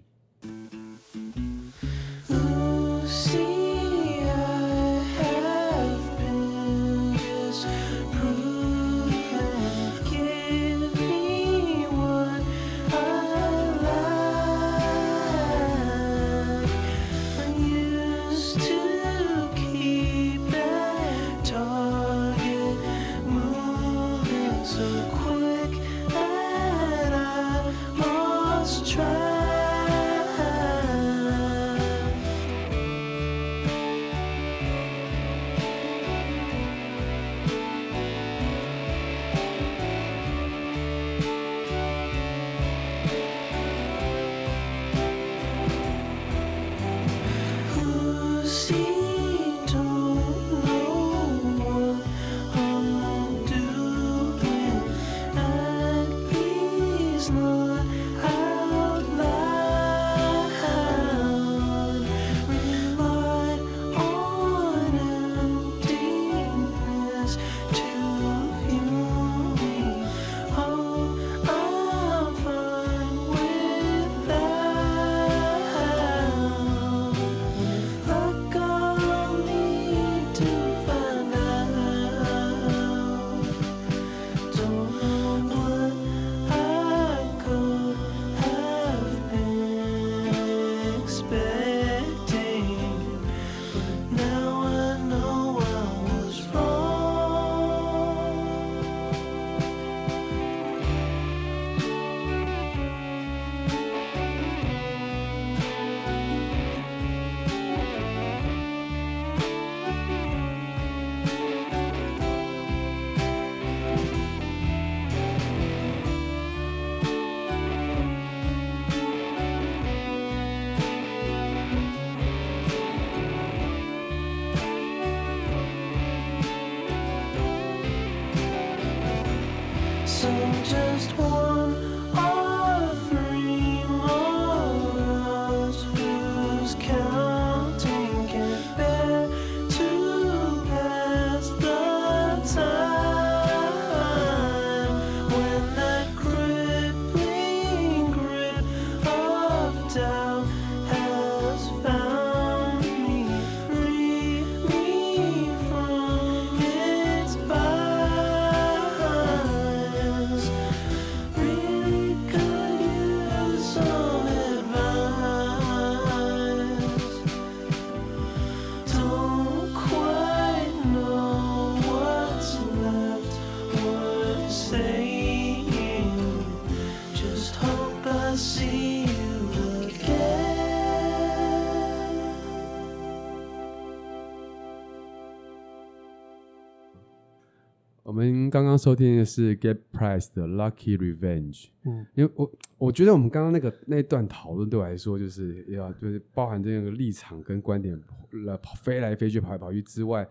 收听的是 Get Price 的 Lucky Revenge。嗯，因为我我觉得我们刚刚那个那段讨论对我来说，就是要就是包含这个立场跟观点，来飞来飞去、跑来跑去之外，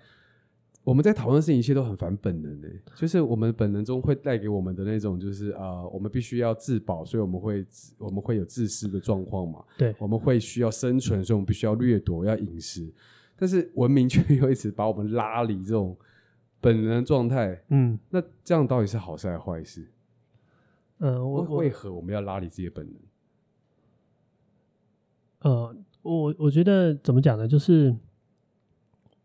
我们在讨论的事情，一切都很反本能的。就是我们本能中会带给我们的那种，就是啊、呃，我们必须要自保，所以我们会我们会有自私的状况嘛。对，我们会需要生存，所以我们必须要掠夺，要饮食。但是文明却又一直把我们拉离这种。本能状态，嗯，那这样到底是好事还是坏事？嗯、呃，我为何我们要拉离自己的本能？呃，我我觉得怎么讲呢？就是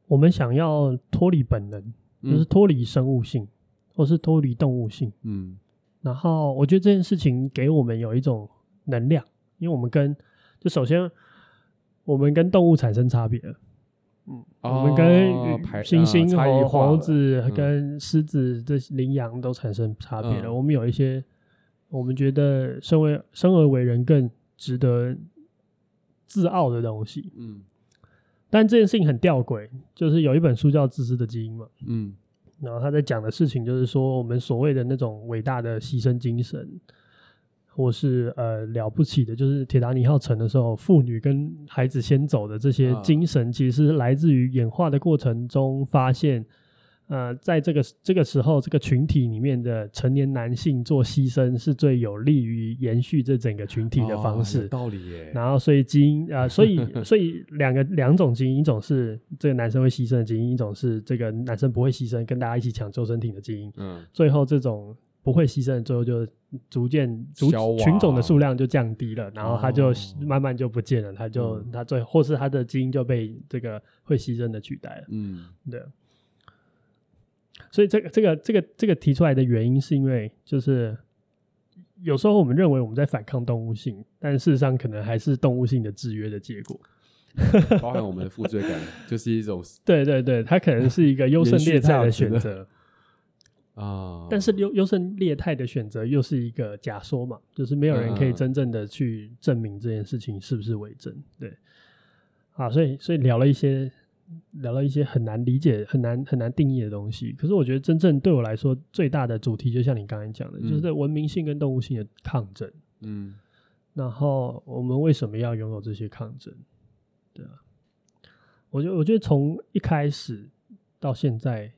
我们想要脱离本能，嗯、就是脱离生物性，或是脱离动物性。嗯，然后我觉得这件事情给我们有一种能量，因为我们跟就首先我们跟动物产生差别了。嗯，我们跟猩猩、猴、猴子跟狮子这羚羊都产生差别了。嗯、我们有一些，我们觉得身为生而为人更值得自傲的东西。嗯，但这件事情很吊诡，就是有一本书叫《自私的基因》嘛。嗯，然后他在讲的事情就是说，我们所谓的那种伟大的牺牲精神。或是呃了不起的，就是铁达尼号沉的时候，妇女跟孩子先走的这些精神，其实来自于演化的过程中发现，呃，在这个这个时候，这个群体里面的成年男性做牺牲是最有利于延续这整个群体的方式。哦、道理耶。然后，所以基因啊、呃，所以所以两个两种基因，一种是这个男生会牺牲的基因，一种是这个男生不会牺牲，跟大家一起抢救生艇的基因。嗯。最后这种。不会牺牲，最后就逐渐族群种的数量就降低了，然后它就慢慢就不见了，它就它最或是它的基因就被这个会牺牲的取代了。嗯，对。所以这个这个这个这个提出来的原因，是因为就是有时候我们认为我们在反抗动物性，但事实上可能还是动物性的制约的结果。包含我们的负罪感，*laughs* 就是一种对对对，它可能是一个优胜劣汰的选择。啊！但是优优胜劣汰的选择又是一个假说嘛，就是没有人可以真正的去证明这件事情是不是为真。对，啊，所以所以聊了一些，聊了一些很难理解、很难很难定义的东西。可是我觉得真正对我来说最大的主题，就像你刚才讲的，嗯、就是在文明性跟动物性的抗争。嗯，然后我们为什么要拥有这些抗争？对啊，我觉得我觉得从一开始到现在。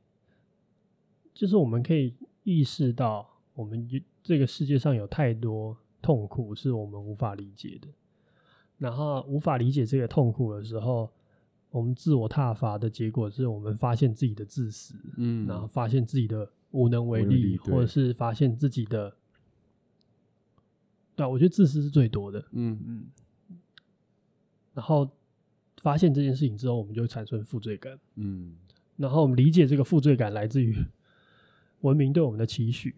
就是我们可以意识到，我们这个世界上有太多痛苦是我们无法理解的。然后无法理解这个痛苦的时候，我们自我踏伐的结果是我们发现自己的自私，嗯，然后发现自己的无能为力，或者是发现自己的，对，我觉得自私是最多的，嗯嗯。然后发现这件事情之后，我们就会产生负罪感，嗯。然后我们理解这个负罪感来自于。文明对我们的期许，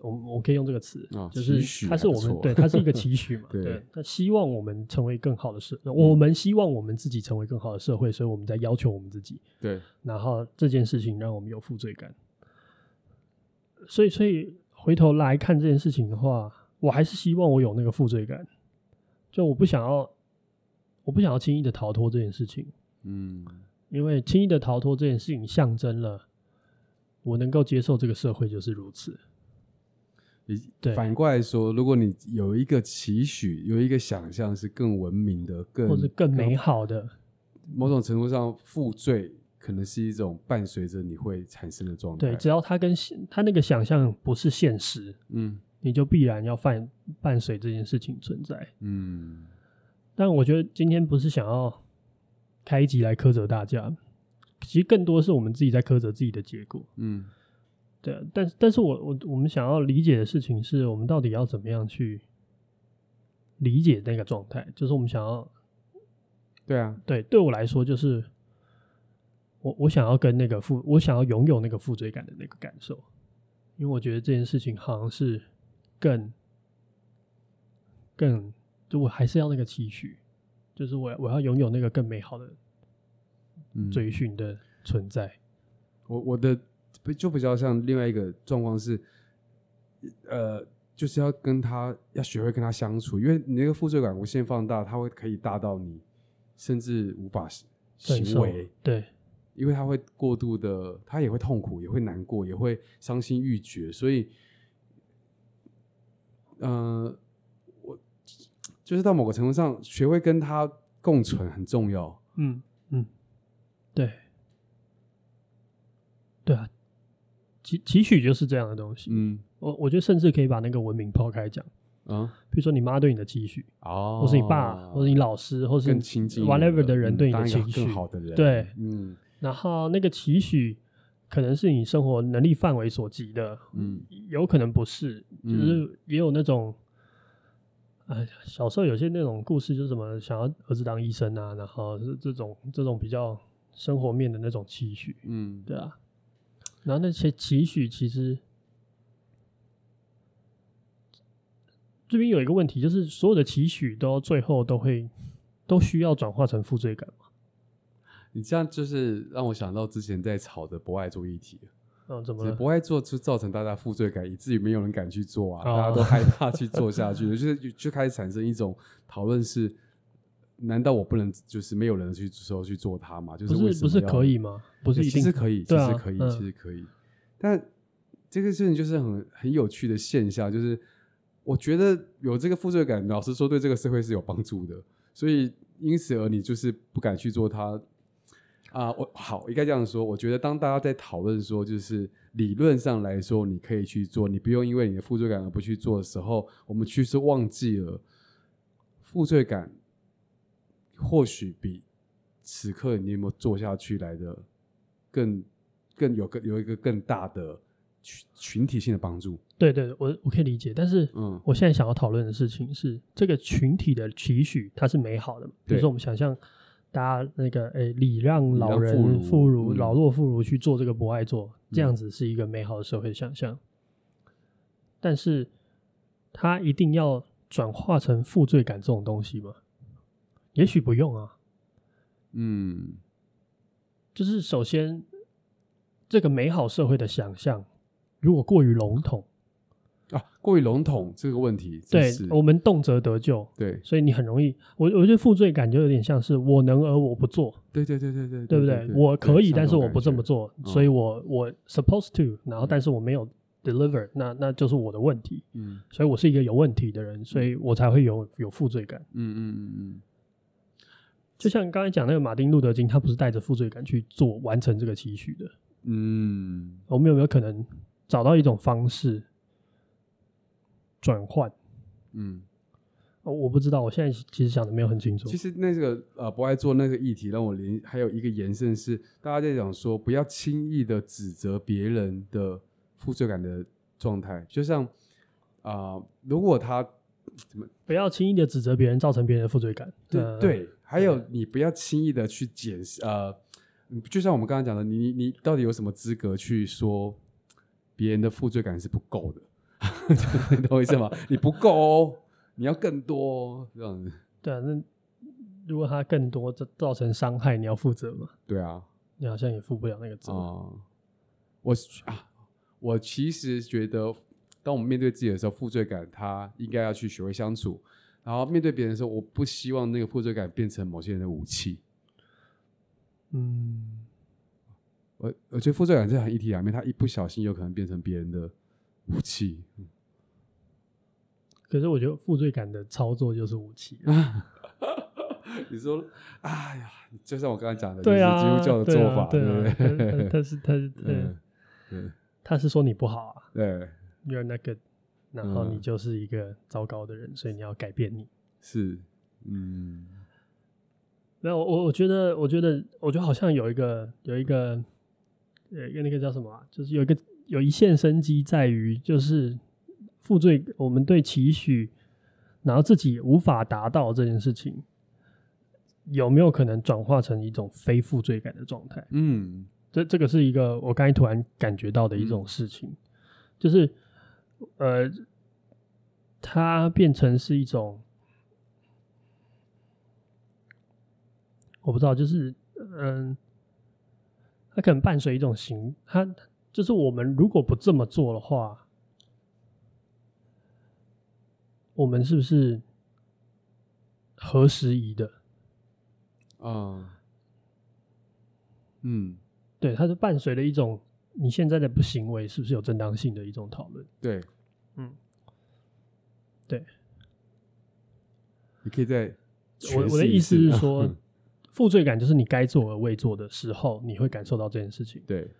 我我可以用这个词，哦、就是它是我们对它是一个期许嘛？*laughs* 对，他希望我们成为更好的社，嗯、我们希望我们自己成为更好的社会，所以我们在要求我们自己。对，然后这件事情让我们有负罪感，所以所以回头来看这件事情的话，我还是希望我有那个负罪感，就我不想要，我不想要轻易的逃脱这件事情。嗯，因为轻易的逃脱这件事情象征了。我能够接受这个社会就是如此。对，反过来说，如果你有一个期许，有一个想象是更文明的、更或者更美好的，某种程度上，负罪可能是一种伴随着你会产生的状态。对，只要他跟他那个想象不是现实，嗯，你就必然要伴伴随这件事情存在。嗯，但我觉得今天不是想要开一集来苛责大家。其实更多是我们自己在苛责自己的结果，嗯，对。但但是我我我们想要理解的事情是我们到底要怎么样去理解那个状态？就是我们想要，对啊，对，对我来说就是我我想要跟那个负，我想要拥有那个负罪感的那个感受，因为我觉得这件事情好像是更更，就我还是要那个期许，就是我我要拥有那个更美好的。追寻的存在，我我的就比较像另外一个状况是，呃，就是要跟他要学会跟他相处，因为你那个负罪感无限放大，他会可以大到你甚至无法行为。对，因为他会过度的，他也会痛苦，也会难过，也会伤心欲绝，所以，呃，我就是到某个程度上，学会跟他共存很重要。嗯嗯，对，对啊，期期许就是这样的东西。嗯。我我觉得甚至可以把那个文明抛开讲，啊，比如说你妈对你的期许，哦，或是你爸，或是你老师，或是更亲近 whatever 的人对你的期许，更好的人，对，嗯，然后那个期许可能是你生活能力范围所及的，嗯，有可能不是，就是也有那种，哎、嗯，小时候有些那种故事，就是什么想要儿子当医生啊，然后是这种这种比较生活面的那种期许，嗯，对啊，然后那些期许其实。这边有一个问题，就是所有的期许都最后都会都需要转化成负罪感嘛？你这样就是让我想到之前在吵的不爱做议题。嗯，怎么了？不爱做就造成大家负罪感，以至于没有人敢去做啊，哦、大家都害怕去做下去，就是就开始产生一种讨论：是难道我不能就是没有人去时候去做它吗？就是为什么不是不是可以吗？不是其实可以，其实可以，啊、其实可以。嗯、但这个事情就是很很有趣的现象，就是。我觉得有这个负罪感，老实说，对这个社会是有帮助的。所以因此而你就是不敢去做它啊。我好应该这样说，我觉得当大家在讨论说，就是理论上来说你可以去做，你不用因为你的负罪感而不去做的时候，我们其实忘记了负罪感或许比此刻你有没有做下去来的更更有个有一个更大的。群群体性的帮助，对对，我我可以理解，但是，嗯，我现在想要讨论的事情是，这个群体的期许它是美好的。比如说，我们想象大家那个，诶，礼让老人妇孺、嗯、老弱妇孺去做这个博爱座，这样子是一个美好的社会想象。嗯、但是，它一定要转化成负罪感这种东西吗？也许不用啊。嗯，就是首先，这个美好社会的想象。如果过于笼统。啊，过于笼统这个问题，对我们动辄得咎，对，所以你很容易，我我觉得负罪感就有点像是我能而我不做，对对对对对，对不对？我可以，但是我不这么做，所以我我 supposed to，然后但是我没有 deliver，那那就是我的问题，嗯，所以我是一个有问题的人，所以我才会有有负罪感，嗯嗯嗯嗯，就像刚才讲那个马丁路德金，他不是带着负罪感去做完成这个期许的，嗯，我们有没有可能？找到一种方式转换，嗯，我不知道，我现在其实想的没有很清楚。其实那个呃，不爱做那个议题让我连还有一个延伸是，大家在讲说不要轻易的指责别人的负罪感的状态，就像啊、呃，如果他怎么不要轻易的指责别人，造成别人的负罪感。对、呃、对，还有你不要轻易的去检视呃，就像我们刚刚讲的，你你到底有什么资格去说？别人的负罪感是不够的，*laughs* 你懂我意思吗？*laughs* 你不够哦，你要更多哦，这样子。对啊，那如果他更多，这造成伤害，你要负责吗？对啊，你好像也负不了那个责。哦、嗯，我啊，我其实觉得，当我们面对自己的时候，负罪感他应该要去学会相处，然后面对别人的时候，我不希望那个负罪感变成某些人的武器。嗯。我我觉得负罪感是很一体两面，他一不小心有可能变成别人的武器。可是我觉得负罪感的操作就是武器。*laughs* 你说，哎呀，就像我刚才讲的，对啊，就是基督教的做法，对不对？他是他是 *laughs* 对，他是说你不好啊，对，You're not good，然后你就是一个糟糕的人，所以你要改变你。是，嗯，没有我我觉得我觉得我觉得好像有一个有一个。呃，那个叫什么啊？就是有一个有一线生机，在于就是负罪，我们对期许，然后自己无法达到这件事情，有没有可能转化成一种非负罪感的状态？嗯，这这个是一个我刚才突然感觉到的一种事情，嗯、就是呃，它变成是一种，我不知道，就是嗯。呃它可能伴随一种行，它就是我们如果不这么做的话，我们是不是合时宜的？啊，嗯，对，它是伴随了一种你现在的不行为是不是有正当性的一种讨论。对，嗯，对，你可以在我我的意思是说嗯，负罪感就是你该做而未做的时候，你会感受到这件事情。对，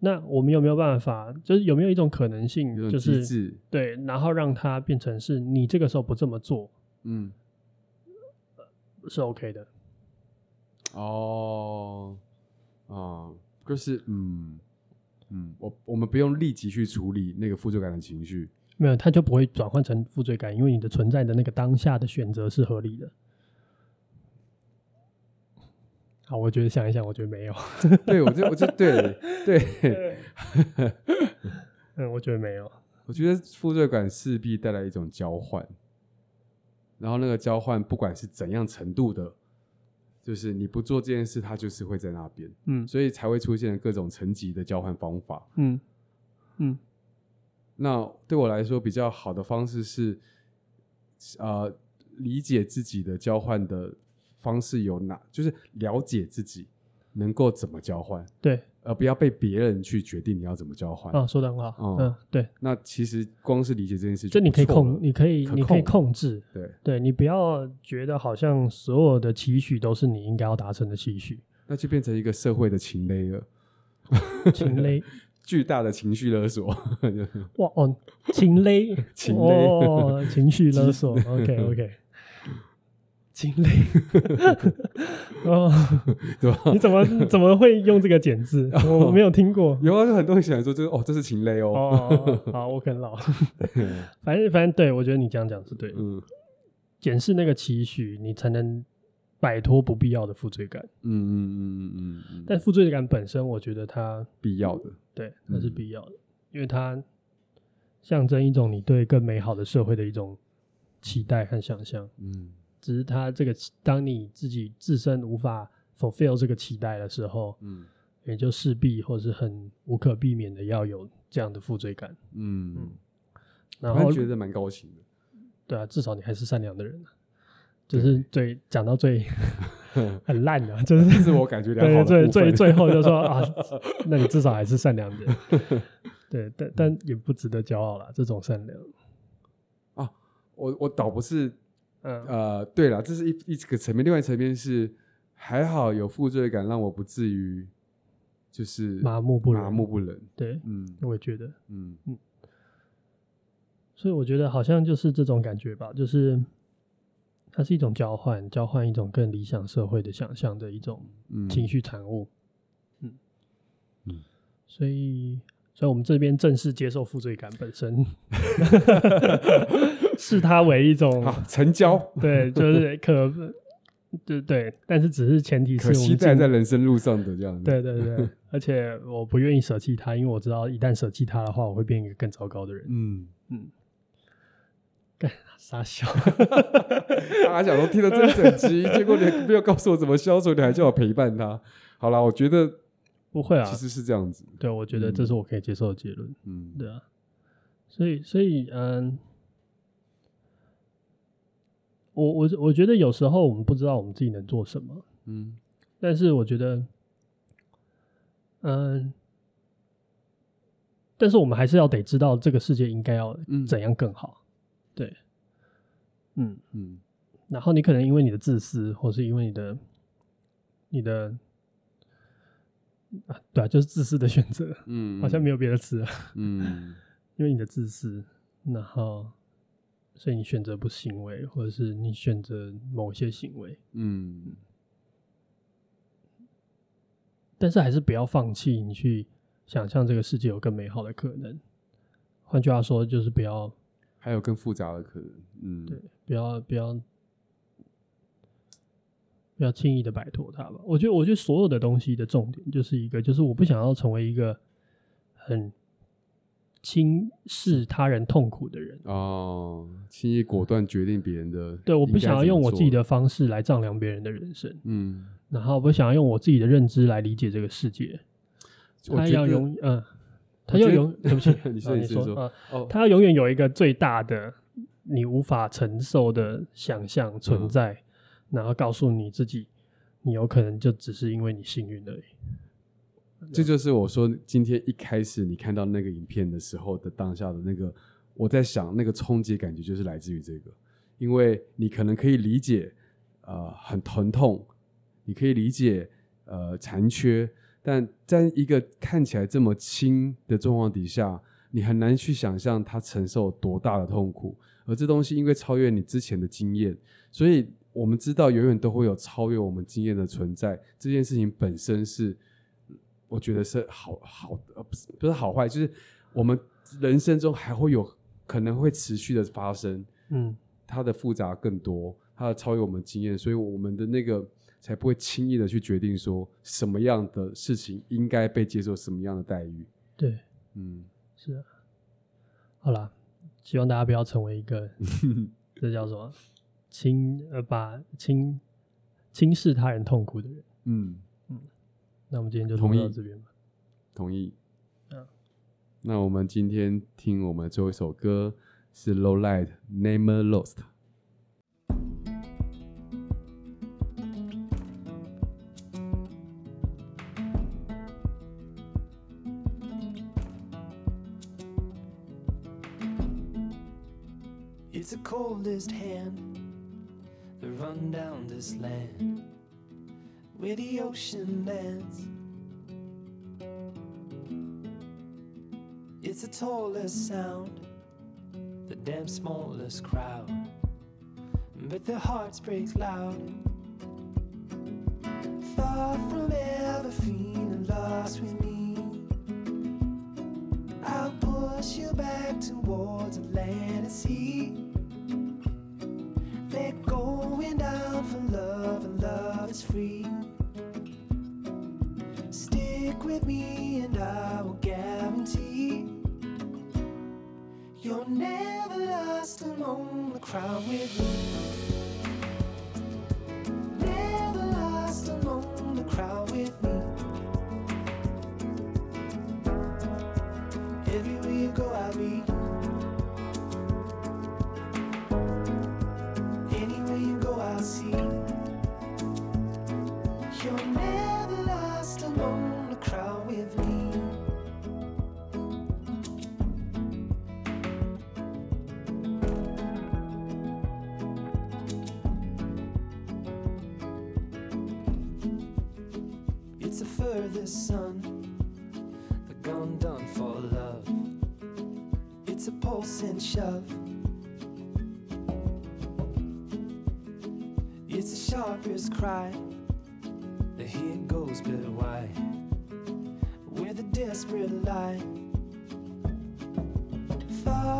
那我们有没有办法？就是有没有一种可能性，就是，对，然后让它变成是你这个时候不这么做嗯，是 OK 的。哦，啊，就是嗯嗯，我我们不用立即去处理那个负罪感的情绪，没有，它就不会转换成负罪感，因为你的存在的那个当下的选择是合理的。好，我觉得想一想，我觉得没有。*laughs* 对我就我就对对，*laughs* 嗯，我觉得没有。我觉得负罪感势必带来一种交换，然后那个交换不管是怎样程度的，就是你不做这件事，它就是会在那边，嗯所以才会出现各种层级的交换方法。嗯嗯那对我来说比较好的方式是，呃，理解自己的交换的方式有哪，就是了解自己能够怎么交换，对而不要被别人去决定你要怎么交换。啊，说的很好。哦嗯，对，那其实光是理解这件事就你可以控，你可以可你可以控控制。对，对你不要觉得好像所有的期许都是你应该要达成的期许，那就变成一个社会的情勒了，情勒 *laughs* 巨大的情绪勒索。*laughs* 哇哦，情勒情勒哦，情绪勒索。OK *laughs* OK，情勒 *laughs* 哦，对吧？你怎么怎么会用这个简字？我没有听过。有啊，就很多人喜欢说，这个哦，这是情勒哦。哦，好，我啃老，反正反正对我觉得你这样讲是对的。嗯检视那个期许，你才能摆脱不必要的负罪感。嗯嗯嗯嗯嗯嗯，但负罪感本身，我觉得它必要的。对它是必要的，因为它象征一种你对更美好的社会的一种期待和想象。嗯只是它这个，当你自己自身无法 fulfill 这个期待的时候，嗯也就势必或是很无可避免的要有这样的负罪感。嗯，嗯然后我还觉得蛮高兴的。对啊，至少你还是善良的人啊。就是最讲到最 *laughs* 很烂的，就是自我感觉良好对最最最后就说啊，*laughs* 那你至少还是善良的。对，但但也不值得骄傲啦，这种善良。啊我我倒不是嗯呃，对了，这是一一个层面，另外一层面是还好有负罪感，让我不至于就是麻木不仁麻木不仁。对，嗯我也觉得。嗯嗯所以我觉得好像就是这种感觉吧，就是它是一种交换，交换一种更理想社会的想象的一种嗯，情绪产物。嗯嗯所以，所以我们这边正式接受负罪感本身，*laughs* 视它为一种成交，对，就是可对对，但是只是前提是我们进期待在人生路上的这样子。对对对，*laughs* 而且我不愿意舍弃它，因为我知道一旦舍弃它的话，我会变一个更糟糕的人。嗯，嗯，干傻笑，*laughs* 大家想说听了这整集，结果你没有告诉我怎么消除，你还叫我陪伴他。好啦，我觉得 *laughs* 不会啊其，实是这样子。对我觉得这是我可以接受的结论。嗯对啊，所以所以嗯，我我我觉得有时候我们不知道我们自己能做什么，嗯但是我觉得，嗯，但是我们还是要得知道这个世界应该要嗯怎样更好。对，嗯，嗯。然后你可能因为你的自私，或是因为你的你的啊，对啊，就是自私的选择，嗯，好像没有别的词了。嗯。*laughs* 因为你的自私，然后所以你选择不行为，或者是你选择某些行为，嗯。但是还是不要放弃你去想象这个世界有更美好的可能。换句话说，就是不要还有更复杂的可能。嗯，对，不要不要不要轻易的摆脱它吧。我觉得，我觉得所有的东西的重点就是一个，就是我不想要成为一个很轻视他人痛苦的人。哦，轻易果断决定别人的，对，我不想要用我自己的，方式来丈量别人的人生，嗯，然后我不想要用我自己的认知来理解这个世界。他我觉得要永嗯，他要永，对不起，*laughs* 你说啊你先说说。啊，哦，他要永远有一个最大的你无法承受的想象存在，嗯、然后告诉你自己，你有可能就只是因为你幸运而已。这就是我说今天一开始你看到那个影片的时候的当下的那个，我在想那个冲击感觉就是来自于这个，因为你可能可以理解，呃，很疼痛，你可以理解，呃，残缺，但在一个看起来这么轻的状况底下，你很难去想象他承受多大的痛苦，而这东西因为超越你之前的经验，所以我们知道永远都会有超越我们经验的存在，这件事情本身是。我觉得是好好的，不是不是好坏，就是我们人生中还会有可能会持续的发生，嗯，它的复杂更多，它的超越我们经验，所以我们的那个才不会轻易的去决定说什么样的事情应该被接受什么样的待遇。对，嗯，是啊。好了，希望大家不要成为一个 *laughs* 这叫什么轻呃把轻轻视他人痛苦的人。嗯嗯。那我们今天就同意到这边吧。同意。嗯。那我们今天听我们最后一首歌是 Low Light》，《Name Lost。Coldest hand that run down this land where the ocean lands. It's the tallest sound, the damn smallest crowd, but their hearts break loud. Far from ever feeling lost with me, I'll push you back towards proud with you.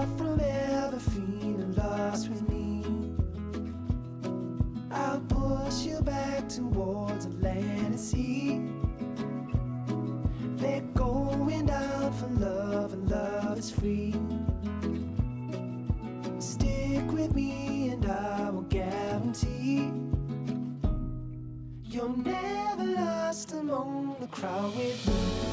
From ever feeling lost with me. I'll push you back towards and sea. They're going down for love, and love is free. Stick with me, and I will guarantee. You're never lost among the crowd with me.